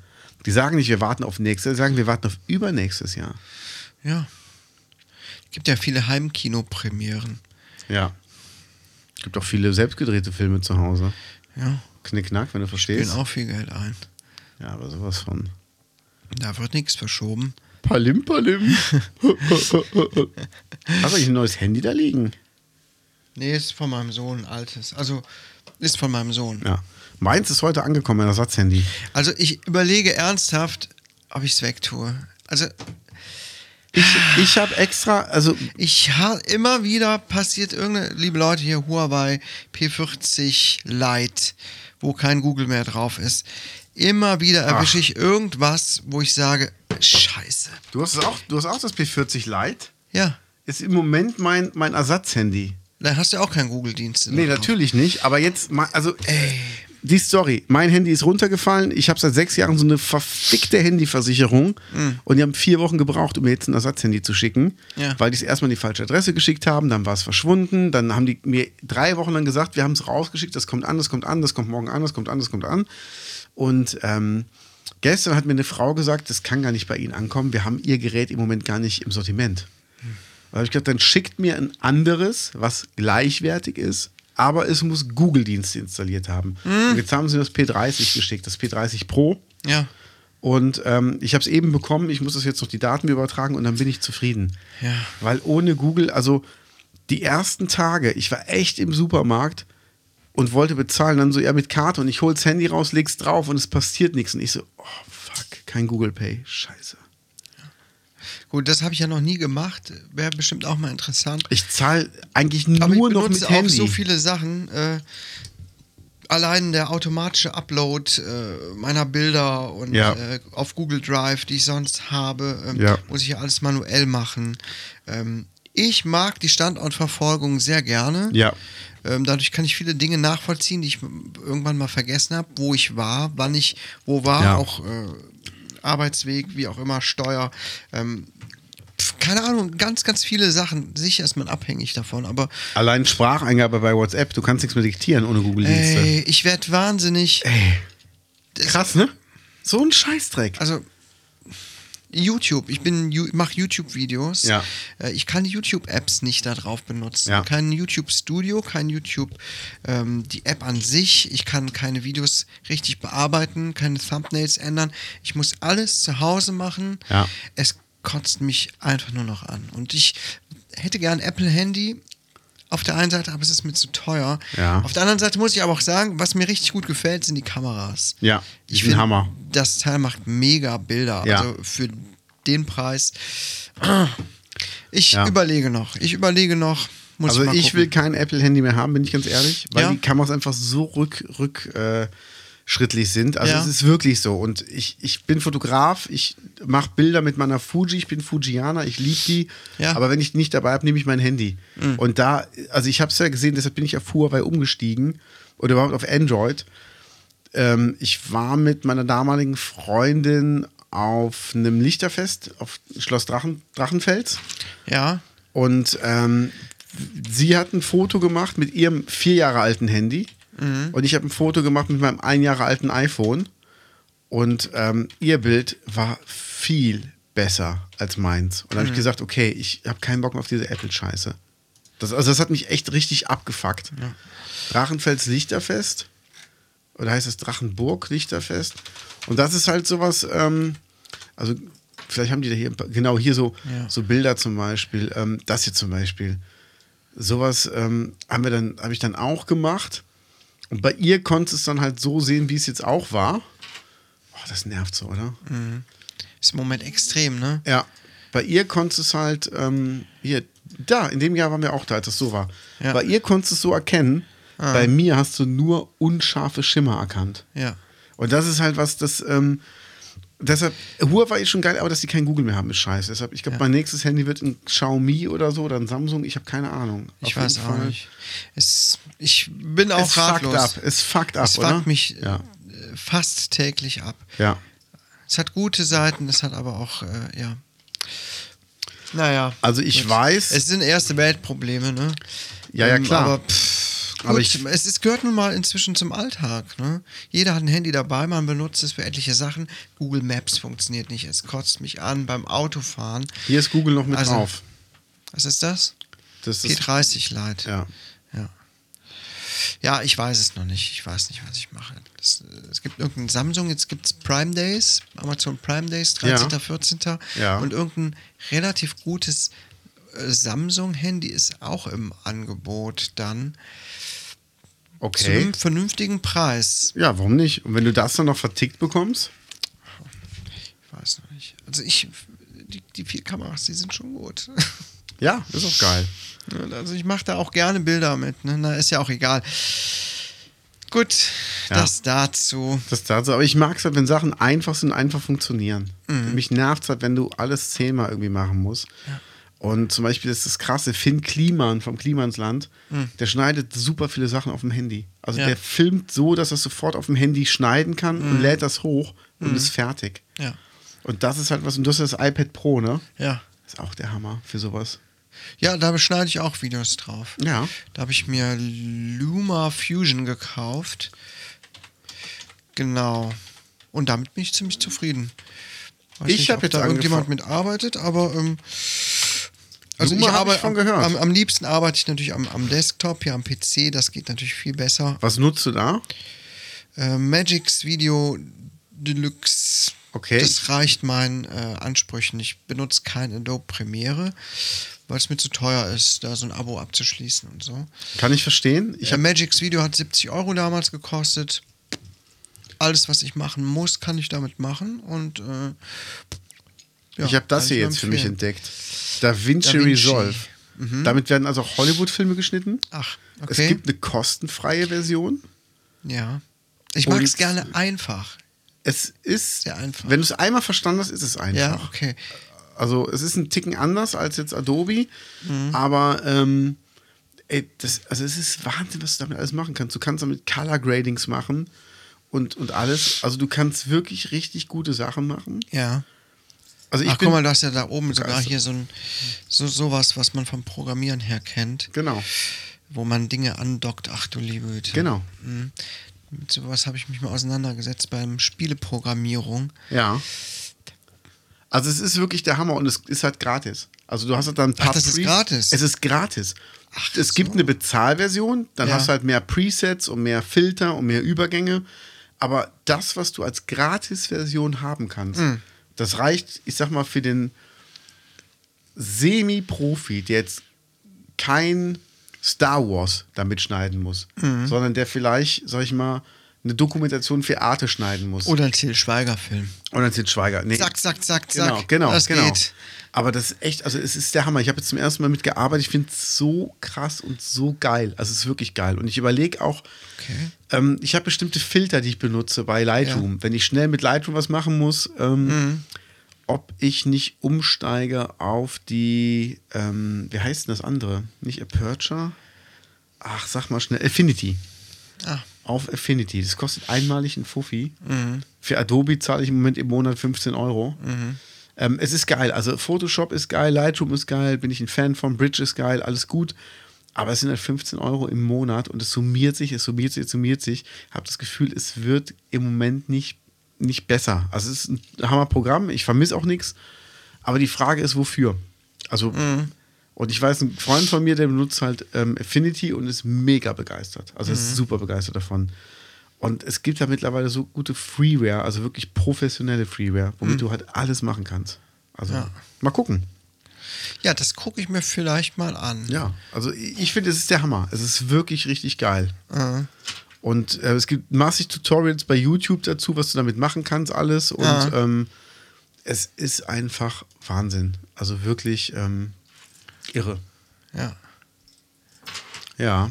Die sagen nicht, wir warten auf nächstes Jahr, die sagen, wir warten auf übernächstes Jahr. Ja. Gibt ja viele Heimkino-Premieren. Ja. Gibt auch viele selbstgedrehte Filme zu Hause. Ja. Knickknack, wenn du Spielen verstehst. auch viel Geld ein. Ja, aber sowas von. Da wird nichts verschoben. Palim, palim. Hast du ein neues Handy da liegen? Nee, ist von meinem Sohn, altes. Also, ist von meinem Sohn. Ja. Meins ist heute angekommen, ein Ersatzhandy. Also, ich überlege ernsthaft, ob ich es wegtue. Also, Ich, ich habe extra, also ich habe immer wieder passiert irgendeine, liebe Leute hier, Huawei P40 Lite, wo kein Google mehr drauf ist. Immer wieder erwische ich irgendwas, wo ich sage, Scheiße. du hast auch, du hast auch das P40 Lite. Ja, Ist im Moment mein, mein Ersatzhandy. Da hast du auch keinen Google-Dienst. Nee, natürlich nicht. Aber jetzt, mal- also, die Story. Mein Handy ist runtergefallen. Ich habe seit sechs Jahren so eine verfickte Handyversicherung. Und die haben vier Wochen gebraucht, um mir jetzt ein Ersatzhandy zu schicken. Ja. Weil die es erstmal an die falsche Adresse geschickt haben. Dann war es verschwunden. Dann haben die mir drei Wochen lang gesagt, wir haben es rausgeschickt. Das kommt an, das kommt an, das kommt morgen an, das kommt an, das kommt an. Und ähm, gestern hat mir eine Frau gesagt, das kann gar nicht bei Ihnen ankommen. Wir haben Ihr Gerät im Moment gar nicht im Sortiment. Da habe ich gesagt, dann schickt mir ein anderes, was gleichwertig ist, aber es muss Google-Dienste installiert haben. Und jetzt haben sie mir das P30 geschickt, das P30 Pro. Ja. Und ähm, ich habe es eben bekommen, ich muss das jetzt noch die Daten übertragen und dann bin ich zufrieden. Ja. Weil ohne Google, also die ersten Tage, ich war echt im Supermarkt und wollte bezahlen, dann so, ja, mit Karte und ich hol das Handy raus, leg's drauf und es passiert nichts. Und ich so, oh fuck, kein Google Pay, scheiße. Gut, das habe ich ja noch nie gemacht. Wäre bestimmt auch mal interessant. Ich zahle eigentlich nur Aber ich noch benutze mit auch Handy. so viele Sachen. Äh, allein der automatische Upload äh, meiner Bilder und Ja. äh, auf Google Drive, die ich sonst habe, ähm, Ja. muss ich ja alles manuell machen. Ähm, ich mag die Standortverfolgung sehr gerne. Ja. Ähm, dadurch kann ich viele Dinge nachvollziehen, die ich irgendwann mal vergessen habe, wo ich war, wann ich wo war, Ja. auch äh, Arbeitsweg, wie auch immer, Steuer. Ähm, keine Ahnung, ganz, ganz viele Sachen. Sicher ist man abhängig davon, aber Allein Spracheingabe bei WhatsApp, du kannst nichts mehr diktieren ohne Google-Dienste. ey, ich werde wahnsinnig. Krass, ne? So ein Scheißdreck. Also YouTube, ich bin mache YouTube-Videos. Ja. Äh, Ich kann die YouTube-Apps nicht da drauf benutzen. Ja. Kein YouTube-Studio, kein YouTube, ähm, die App an sich. Ich kann keine Videos richtig bearbeiten, keine Thumbnails ändern. Ich muss alles zu Hause machen. Ja. Es kotzt mich einfach nur noch an. Und ich hätte gern Apple-Handy. Auf der einen Seite, aber es ist mir zu teuer. Ja. Auf der anderen Seite muss ich aber auch sagen, was mir richtig gut gefällt, sind die Kameras. Ja, die ich sind find, Hammer. Das Teil macht mega Bilder. Ja. Also für den Preis. Ich Ja. überlege noch. Ich überlege noch. Muss Also ich, ich will kein Apple-Handy mehr haben, bin ich ganz ehrlich, weil Ja. die Kameras einfach so rück, rück äh, schrittlich sind. Also Ja. es ist wirklich so. Und ich, ich bin Fotograf, ich mache Bilder mit meiner Fuji, ich bin Fujianer, ich liebe die. Ja. Mhm. Aber wenn ich nicht dabei habe, nehme ich mein Handy. Und da, also ich habe es ja gesehen, deshalb bin ich auf Huawei umgestiegen oder überhaupt auf Android. Ähm, ich war mit meiner damaligen Freundin auf einem Lichterfest auf Schloss Drachen, Drachenfels. Ja. Und ähm, sie hat ein Foto gemacht mit ihrem vier Jahre alten Handy. Und ich habe ein Foto gemacht mit meinem ein Jahre alten iPhone. Und ähm, ihr Bild war viel besser als meins. Und da habe ich gesagt, okay, ich habe keinen Bock mehr auf diese Apple-Scheiße. Das, also das hat mich echt richtig abgefuckt. Drachenfels Lichterfest. Oder heißt es Drachenburg Lichterfest? Und das ist halt sowas, ähm, also vielleicht haben die da hier, genau hier so, Ja. so Bilder zum Beispiel, ähm, das hier zum Beispiel. Sowas ähm, haben wir dann, habe ich dann auch gemacht. Und bei ihr konntest du es dann halt so sehen, wie es jetzt auch war. Oh, das nervt so, oder? Ist im Moment extrem, ne? Ja. Bei ihr konntest du es halt, ähm, hier, da, in dem Jahr waren wir auch da, als das so war. Ja. Bei ihr konntest du es so erkennen. Bei mir hast du nur unscharfe Schimmer erkannt. Ja. Und das ist halt was, das, ähm, deshalb, Huawei ist schon geil, aber dass die kein Google mehr haben, ist scheiße. Deshalb, ich glaube, Ja. mein nächstes Handy wird ein Xiaomi oder so oder ein Samsung, ich habe keine Ahnung. Ich Auf weiß auch Fall. nicht. Es, ich bin auch Es fuckt ratlos. ab, es fuckt ab, es oder? fuckt mich Ja. äh, fast täglich ab. Ja. Es hat gute Seiten, es hat aber auch, äh, ja. Naja. Also ich gut. weiß- Es sind erste Weltprobleme, ne? Ja, ja, Ähm, klar. Aber, pff, gut, Aber ich- es ist, gehört nun mal inzwischen zum Alltag, ne? Jeder hat ein Handy dabei, man benutzt es für etliche Sachen. Google Maps funktioniert nicht, es kotzt mich an beim Autofahren. Hier ist Google noch mit Also, drauf. Was ist das? Das ist, P30 Lite. ja. Ja. Ja, ich weiß es noch nicht. Ich weiß nicht, was ich mache. Das, es gibt irgendein Samsung, jetzt gibt es Prime Days, Amazon Prime Days, 13., Ja. 14. Ja. Und irgendein relativ gutes äh, Samsung-Handy ist auch im Angebot dann zu Okay. einem vernünftigen Preis. Ja, warum nicht? Und wenn du das dann noch vertickt bekommst? Ich weiß noch nicht. Also ich, die, die vier Kameras, die sind schon gut. Ja, ist auch geil. Also ich mache da auch gerne Bilder mit. Ne? Na, ist ja auch egal. Gut, Ja. das dazu. Das dazu. Aber ich mag es halt, wenn Sachen einfach sind, einfach funktionieren. Mhm. Mich nervt es halt, wenn du alles zehnmal irgendwie machen musst. Und zum Beispiel ist das krasse, Finn Kliman vom Klimansland, der schneidet super viele Sachen auf dem Handy. Also Mhm. Ja. der filmt so, dass er sofort auf dem Handy schneiden kann Mhm. und lädt das hoch und ist fertig. Ja, Und das ist halt was, und das ist das iPad Pro, ne? ja. Ist auch der Hammer für sowas. Ja, da beschneide ich auch Videos drauf. Ja. Da habe ich mir Luma Fusion gekauft. Genau. Und damit bin ich ziemlich zufrieden. Weiß Ich nicht, hab ob jetzt da irgendjemand mitarbeitet, aber ähm, also Luma ich hab arbeite ich gehört. Am, am liebsten arbeite ich natürlich am, am Desktop, hier am PC, das geht natürlich viel besser. Was nutzt du da? Äh, Magix Video Deluxe. Okay. Das reicht meinen äh, Ansprüchen. Ich benutze kein Adobe Premiere, weil es mir zu teuer ist, da so ein Abo abzuschließen und so. Kann ich verstehen. Ich Ich hab, Magix Video hat 70 Euro damals gekostet. Alles, was ich machen muss, kann ich damit machen. Und äh, ja, ich habe das hier jetzt für mich empfehlen. entdeckt. Da Vinci, Da Vinci. Mhm. Resolve. Damit werden also auch Hollywood-Filme geschnitten. Ach, Es okay. gibt eine kostenfreie Version. ja. Ich mag es gerne einfach. Es ist, Sehr einfach. wenn du es einmal verstanden hast, ist es einfach. Ja, okay. Also es ist ein Ticken anders als jetzt Adobe, Mhm. aber ähm, ey, das, also es ist Wahnsinn, was du damit alles machen kannst. Du kannst damit Color Gradings machen und, und alles. Also du kannst wirklich richtig gute Sachen machen. Ja. Also ich Ach, guck mal, du hast ja da oben sogar hier so ein so sowas, was man vom Programmieren her kennt, genau, wo man Dinge andockt. Ach du liebe Güte. genau, Mhm. Mit sowas habe ich mich mal auseinandergesetzt beim Spieleprogrammierung. ja. Also es ist wirklich der Hammer und es ist halt gratis. Also du hast halt dann ein paar Ach, das ist Pre- gratis? Es ist gratis. Ach, es gibt so. eine Bezahlversion, dann Ja. hast du halt mehr Presets und mehr Filter und mehr Übergänge. Aber das, was du als Gratis-Version haben kannst, Hm. Das reicht, ich sag mal, für den Semi-Profi, der jetzt kein Star Wars damit schneiden muss, Hm. sondern der vielleicht, sag ich mal, eine Dokumentation für Arte schneiden muss. Oder ein Till Schweiger-Film. Oder Til Schweiger. Nee. Zack, zack, zack, zack. Genau, genau, Das genau. geht. Aber das ist echt, also es ist der Hammer. Ich habe jetzt zum ersten Mal mitgearbeitet. Ich finde es so krass und so geil. Also es ist wirklich geil. Und ich überlege auch, Okay. ähm, ich habe bestimmte Filter, die ich benutze bei Lightroom. Wenn ich schnell mit Lightroom was machen muss, ähm, Mhm. ob ich nicht umsteige auf die, ähm, wie heißt denn das andere? Nicht Aperture? Ach, sag mal schnell, Affinity. Ah, Auf Affinity. Das kostet einmalig ein Fuffi. Mhm. Für Adobe zahle ich im Moment im Monat 15 Euro. Ähm, es ist geil. Also Photoshop ist geil, Lightroom ist geil, bin ich ein Fan von, Bridge ist geil, alles gut. Aber es sind halt 15 Euro im Monat und es summiert sich, es summiert sich, es summiert sich. Ich habe das Gefühl, es wird im Moment nicht, nicht besser. Also es ist ein Hammerprogramm, ich vermisse auch nichts. Aber die Frage ist, wofür? Also, und ich weiß, ein Freund von mir, der benutzt halt ähm, Affinity und ist mega begeistert. Also ist super begeistert davon. Und es gibt ja mittlerweile so gute Freeware, also wirklich professionelle Freeware, womit du halt alles machen kannst. Also Ja. mal gucken. ja, das gucke ich mir vielleicht mal an. Ja, also ich finde, es ist der Hammer. Es ist wirklich richtig geil. Ah. Und äh, es gibt massig Tutorials bei YouTube dazu, was du damit machen kannst, alles. Und Ja. ähm, es ist einfach Wahnsinn. Also wirklich ähm, irre. Ja. Ja.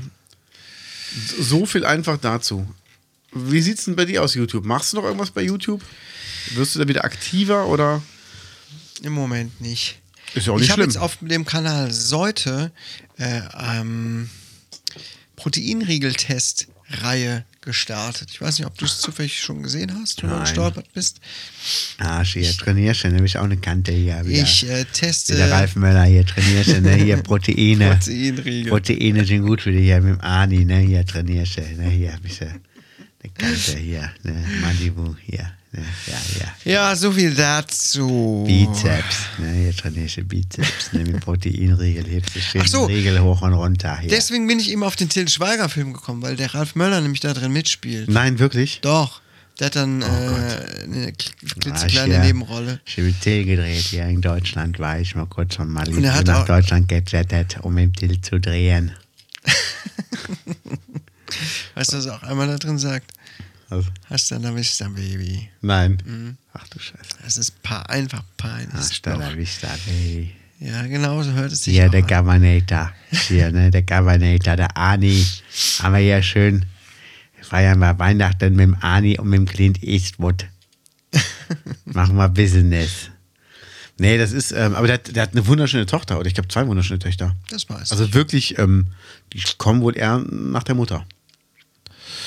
So viel einfach dazu. Wie sieht's denn bei dir aus, YouTube? Machst du noch irgendwas bei YouTube? Wirst du da wieder aktiver oder? Im Moment nicht. Ist ja auch nicht ich habe schlimm. jetzt auf dem Kanal Seute äh, ähm, Proteinriegel-Test-Reihe gestartet. Ich weiß nicht, ob du es zufällig schon gesehen hast oder Nein. gestolpert bist. Ah, hier trainierst du, nämlich auch eine Kante hier wieder. Ich äh, teste Der Ralf Möller hier trainierst du, ne? Hier Proteine. Proteinriegel. Proteine sind gut für dich, hier mit dem Ani, ne? Hier trainierst du, ne? Hier ein bisschen eine Kante hier, ne? Malibu hier? Ja, ja. Ja, so viel dazu. Bizeps, ne? Hier trainierst du Bizeps, ne? Mit Proteinriegel, hebst du schön so. Riegel hoch und runter hier. Deswegen bin ich eben auf den Till Schweiger-Film gekommen, weil der Ralf Möller nämlich da drin mitspielt. Nein, wirklich? Doch. Der hat dann äh, Oh Gott. eine kl- Ah, klitzekleine hier- Nebenrolle. Ich habe Till gedreht hier in Deutschland, war ich mal kurz von Malibu Und hat nach Deutschland gejettet, um mit Till zu drehen. Weißt du, was er auch einmal da drin sagt? Also, Hast du da Vista, Baby. nein. Mhm. Ach du Scheiße. Das ist pa einfach peinlich. Hasta la vista, baby. Ja, genau, so hört es sich auch der an. Governator. Hier, ne, der Governator, der Ani. Haben wir hier schön. Feiern wir Weihnachten mit dem Ani und mit dem Clint Eastwood. Machen wir Business. Nee, das ist, ähm, aber der, hat- der hat eine wunderschöne Tochter, oder ich glaube zwei wunderschöne Töchter. Das weiß Also ich. wirklich, ähm, die kommen wohl eher nach der Mutter.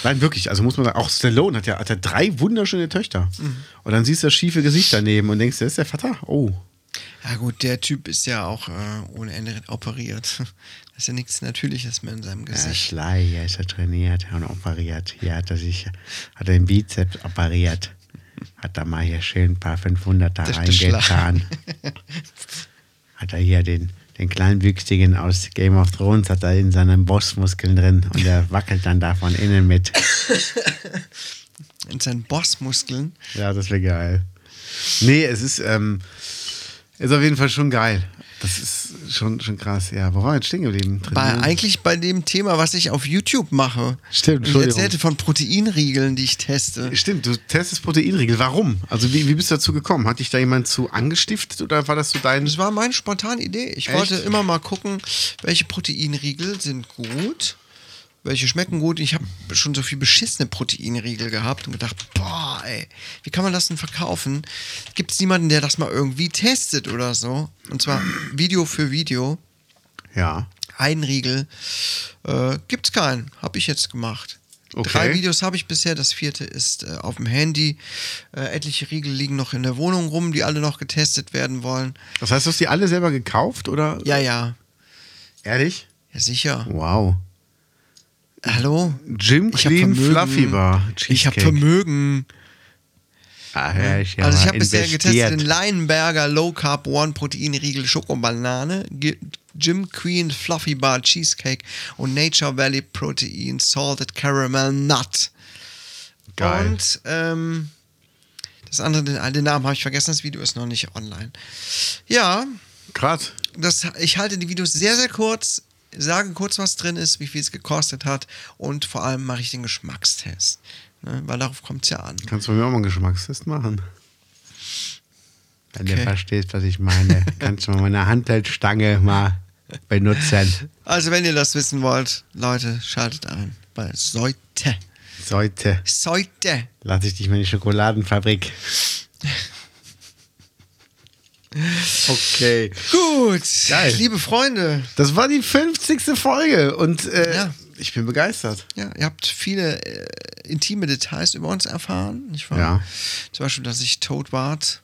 Nein, wirklich, also muss man sagen, auch Stallone hat ja, hat ja drei wunderschöne Töchter. Mhm. Und dann siehst du das schiefe Gesicht daneben und denkst, das ist der Vater? Oh. Ja gut, der Typ ist ja auch äh, ohne Ende operiert. Das ist ja nichts Natürliches mehr in seinem Ja, Gesicht. Schlei, hier ist er trainiert und operiert. Hier hat er sich, hat er den Bizeps operiert. Hat er mal hier schön ein paar 500er Der- der reingetan. Hat er hier den, den Kleinwüchsigen aus Game of Thrones, hat er in seinen Bossmuskeln drin und der wackelt dann da von innen mit. In seinen Bossmuskeln. Ja, das wäre geil. Nee, es ist, ähm, ist auf jeden Fall schon geil. Das ist schon, schon krass. Ja, wo war jetzt stehen geblieben? Bei, eigentlich bei dem Thema, was ich auf YouTube mache. Stimmt, Ich erzählte von Proteinriegeln, die ich teste. Stimmt, du testest Proteinriegel. Warum? Also wie, wie bist du dazu gekommen? Hat dich da jemand zu angestiftet oder war das so dein... Das war meine spontane Idee. Ich Echt? wollte immer mal gucken, welche Proteinriegel sind gut, welche schmecken gut. Ich habe schon so viel beschissene Proteinriegel gehabt und gedacht, boah, ey, wie kann man das denn verkaufen? Gibt es niemanden, der das mal irgendwie testet oder so? Und zwar Video für Video. Ja. Ein Riegel. Äh, gibt's keinen. Habe ich jetzt gemacht. Okay. Drei Videos habe ich bisher. Das vierte ist äh, auf dem Handy. Äh, etliche Riegel liegen noch in der Wohnung rum, die alle noch getestet werden wollen. Das heißt, du hast die alle selber gekauft oder? Ja, ja. Ehrlich? Ja, sicher. Wow. Hallo? Jim Ich Clean. Fluffy Bar. Ich habe Cheesecake. Vermögen. Ah, ja, ich also ich habe bisher getestet den Leinenberger Low Carb One Protein Riegel Schokobanane, Jim Queen Fluffy Bar Cheesecake und Nature Valley Protein Salted Caramel Nut. Geil. Und ähm, das andere, den, den Namen habe ich vergessen, das Video ist noch nicht online. Ja, Krass. das, ich halte die Videos sehr, sehr kurz, sage kurz, was drin ist, wie viel es gekostet hat und vor allem mache ich den Geschmackstest. Ne, weil darauf kommt es ja an. Kannst du mir auch mal einen Geschmackstest machen? Wenn du Okay. verstehst, was ich meine, kannst du mal meine Handheldstange mal benutzen. Also, wenn ihr das wissen wollt, Leute, schaltet ein bei Seute. Heute Seute. lasse ich dich mal in die Schokoladenfabrik. Okay. Gut. Geil. Liebe Freunde, Das war die 50. Folge und äh, Ja. ich bin begeistert. ja, ihr habt viele äh, intime Details über uns erfahren, nicht wahr? Ja. Zum Beispiel, dass ich Toad Wart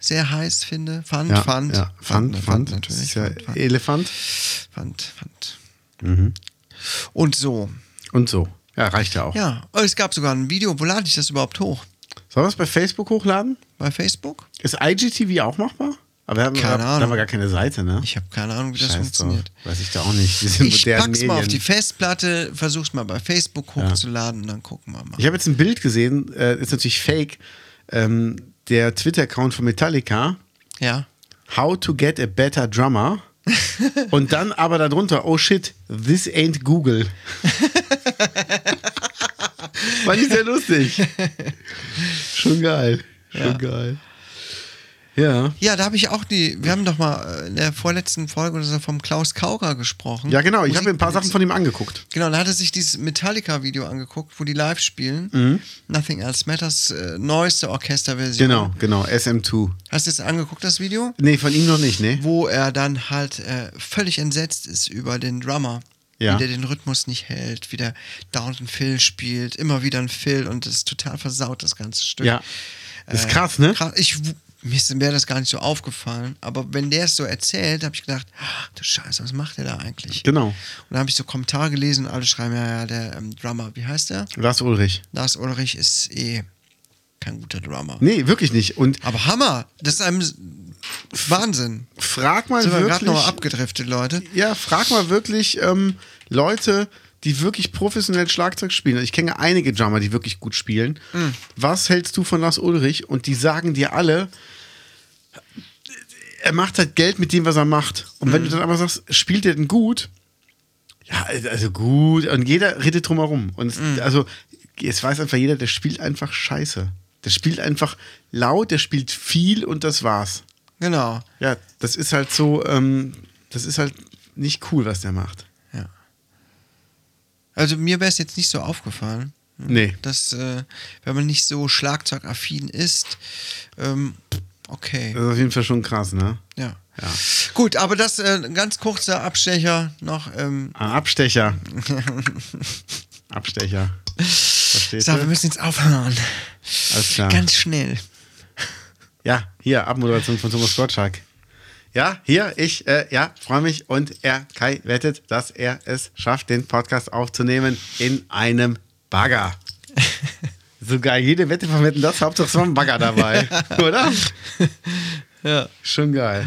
sehr heiß finde. Fand, Ja, fand. ja. Fand, fand, natürlich. Das ist ja fand, fand, Elefant. fand, fand. Mhm. Und so. Und so. Ja, reicht ja auch. Ja, oh, es gab sogar ein Video. Wo lade ich das überhaupt hoch? Sollen wir es bei Facebook hochladen? Bei Facebook? Ist IGTV auch machbar? Aber wir haben, Keine da Ahnung. haben wir gar keine Seite, ne? Ich habe keine Ahnung, wie das Scheiß funktioniert. Drauf. Weiß ich da auch nicht. Diese Ich modernen pack's mal auf die Medien. Festplatte, versuch's mal bei Facebook hochzuladen und dann gucken wir mal. Ich habe jetzt ein Bild gesehen, äh, ist natürlich fake. Ähm, der Twitter-Account von Metallica, Ja. How to get a better drummer. Und dann aber darunter, oh shit, this ain't Google. Fand ich sehr lustig. Schon geil. Schon Ja. geil. Ja. Ja, da habe ich auch die, wir haben doch mal äh, in der vorletzten Folge oder so vom Klaus Kauger gesprochen. Ja, genau. Ich habe mir ein paar Sachen von ihm angeguckt. Genau, da hat er sich dieses Metallica-Video angeguckt, wo die live spielen. Mhm. Nothing Else Matters, äh, neueste Orchesterversion. Genau, genau. SM2. Hast du es angeguckt, das Video? Nee, von ihm noch nicht, ne? Wo er dann halt äh, völlig entsetzt ist über den Drummer. Ja. Wie der den Rhythmus nicht hält, wie der dauernd einen Fill spielt, immer wieder ein Fill und das ist total versaut, das ganze Stück. Ja. Ist krass, ne? Krass. Ich, mir ist- mir wäre das gar nicht so aufgefallen, aber wenn der es so erzählt, habe ich gedacht, ach, du Scheiße, was macht der da eigentlich? Genau. Und dann habe ich so Kommentare gelesen und alle schreiben, ja, ja, der ähm, Drummer, wie heißt der? Lars Ulrich. Lars Ulrich ist eh kein guter Drummer. Nee, wirklich nicht. Und Aber Hammer, das ist einem Wahnsinn. frag mal Sind wir gerade wirklich. nochmal abgedriftet, Leute. ja, frag mal wirklich ähm, Leute, die wirklich professionell Schlagzeug spielen. Ich kenne einige Drummer, die wirklich gut spielen. Mhm. Was hältst du von Lars Ulrich? Und die sagen dir alle, er macht halt Geld mit dem, was er macht. Und wenn du dann aber sagst, spielt er denn gut? Ja, also gut. Und jeder redet drumherum. Und es, also, es weiß einfach jeder, der spielt einfach scheiße. Der spielt einfach laut, der spielt viel und das war's. Genau. Ja, das ist halt so, ähm, das ist halt nicht cool, was der macht. Ja. Also mir wäre es jetzt nicht so aufgefallen. Nee. Dass, äh, wenn man nicht so schlagzeugaffin ist, ähm, okay. Das ist auf jeden Fall schon krass, ne? Ja. Ja. Gut, aber das äh, ein ganz kurzer Abstecher noch. Ähm, Ah, Abstecher. Abstecher. Verstehst so, wir du? müssen jetzt aufhören. Alles klar. Ganz schnell. Ja, hier, Abmoderation von Thomas Gottschalk. Ja, hier, ich, äh, ja, freue mich und er, Kai, wettet, dass er es schafft, den Podcast aufzunehmen in einem Bagger. So geil, jede Wette verwetten das, Hauptsache es war ein Bagger dabei, oder? Ja. Schon geil.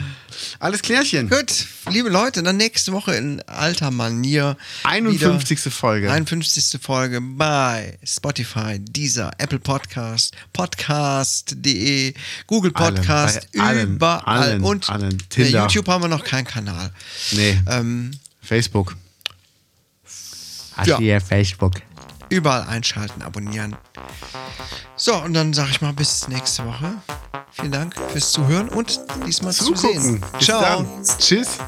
Alles klärchen. Gut, liebe Leute, dann nächste Woche in alter Manier. 51. wieder- Folge. 51. Folge bei Spotify, Deezer, Apple Podcast, Podcast.de, Google Podcast, bei allen, überall. allen, Und allen. Tinder. YouTube haben wir noch keinen Kanal. Nee, Ähm, Facebook. Hast Ja. Facebook? Überall einschalten, abonnieren. So, und dann sage ich mal bis nächste Woche. Vielen Dank fürs Zuhören und diesmal Zugucken. zusehen. Bis Ciao. dann. Tschüss.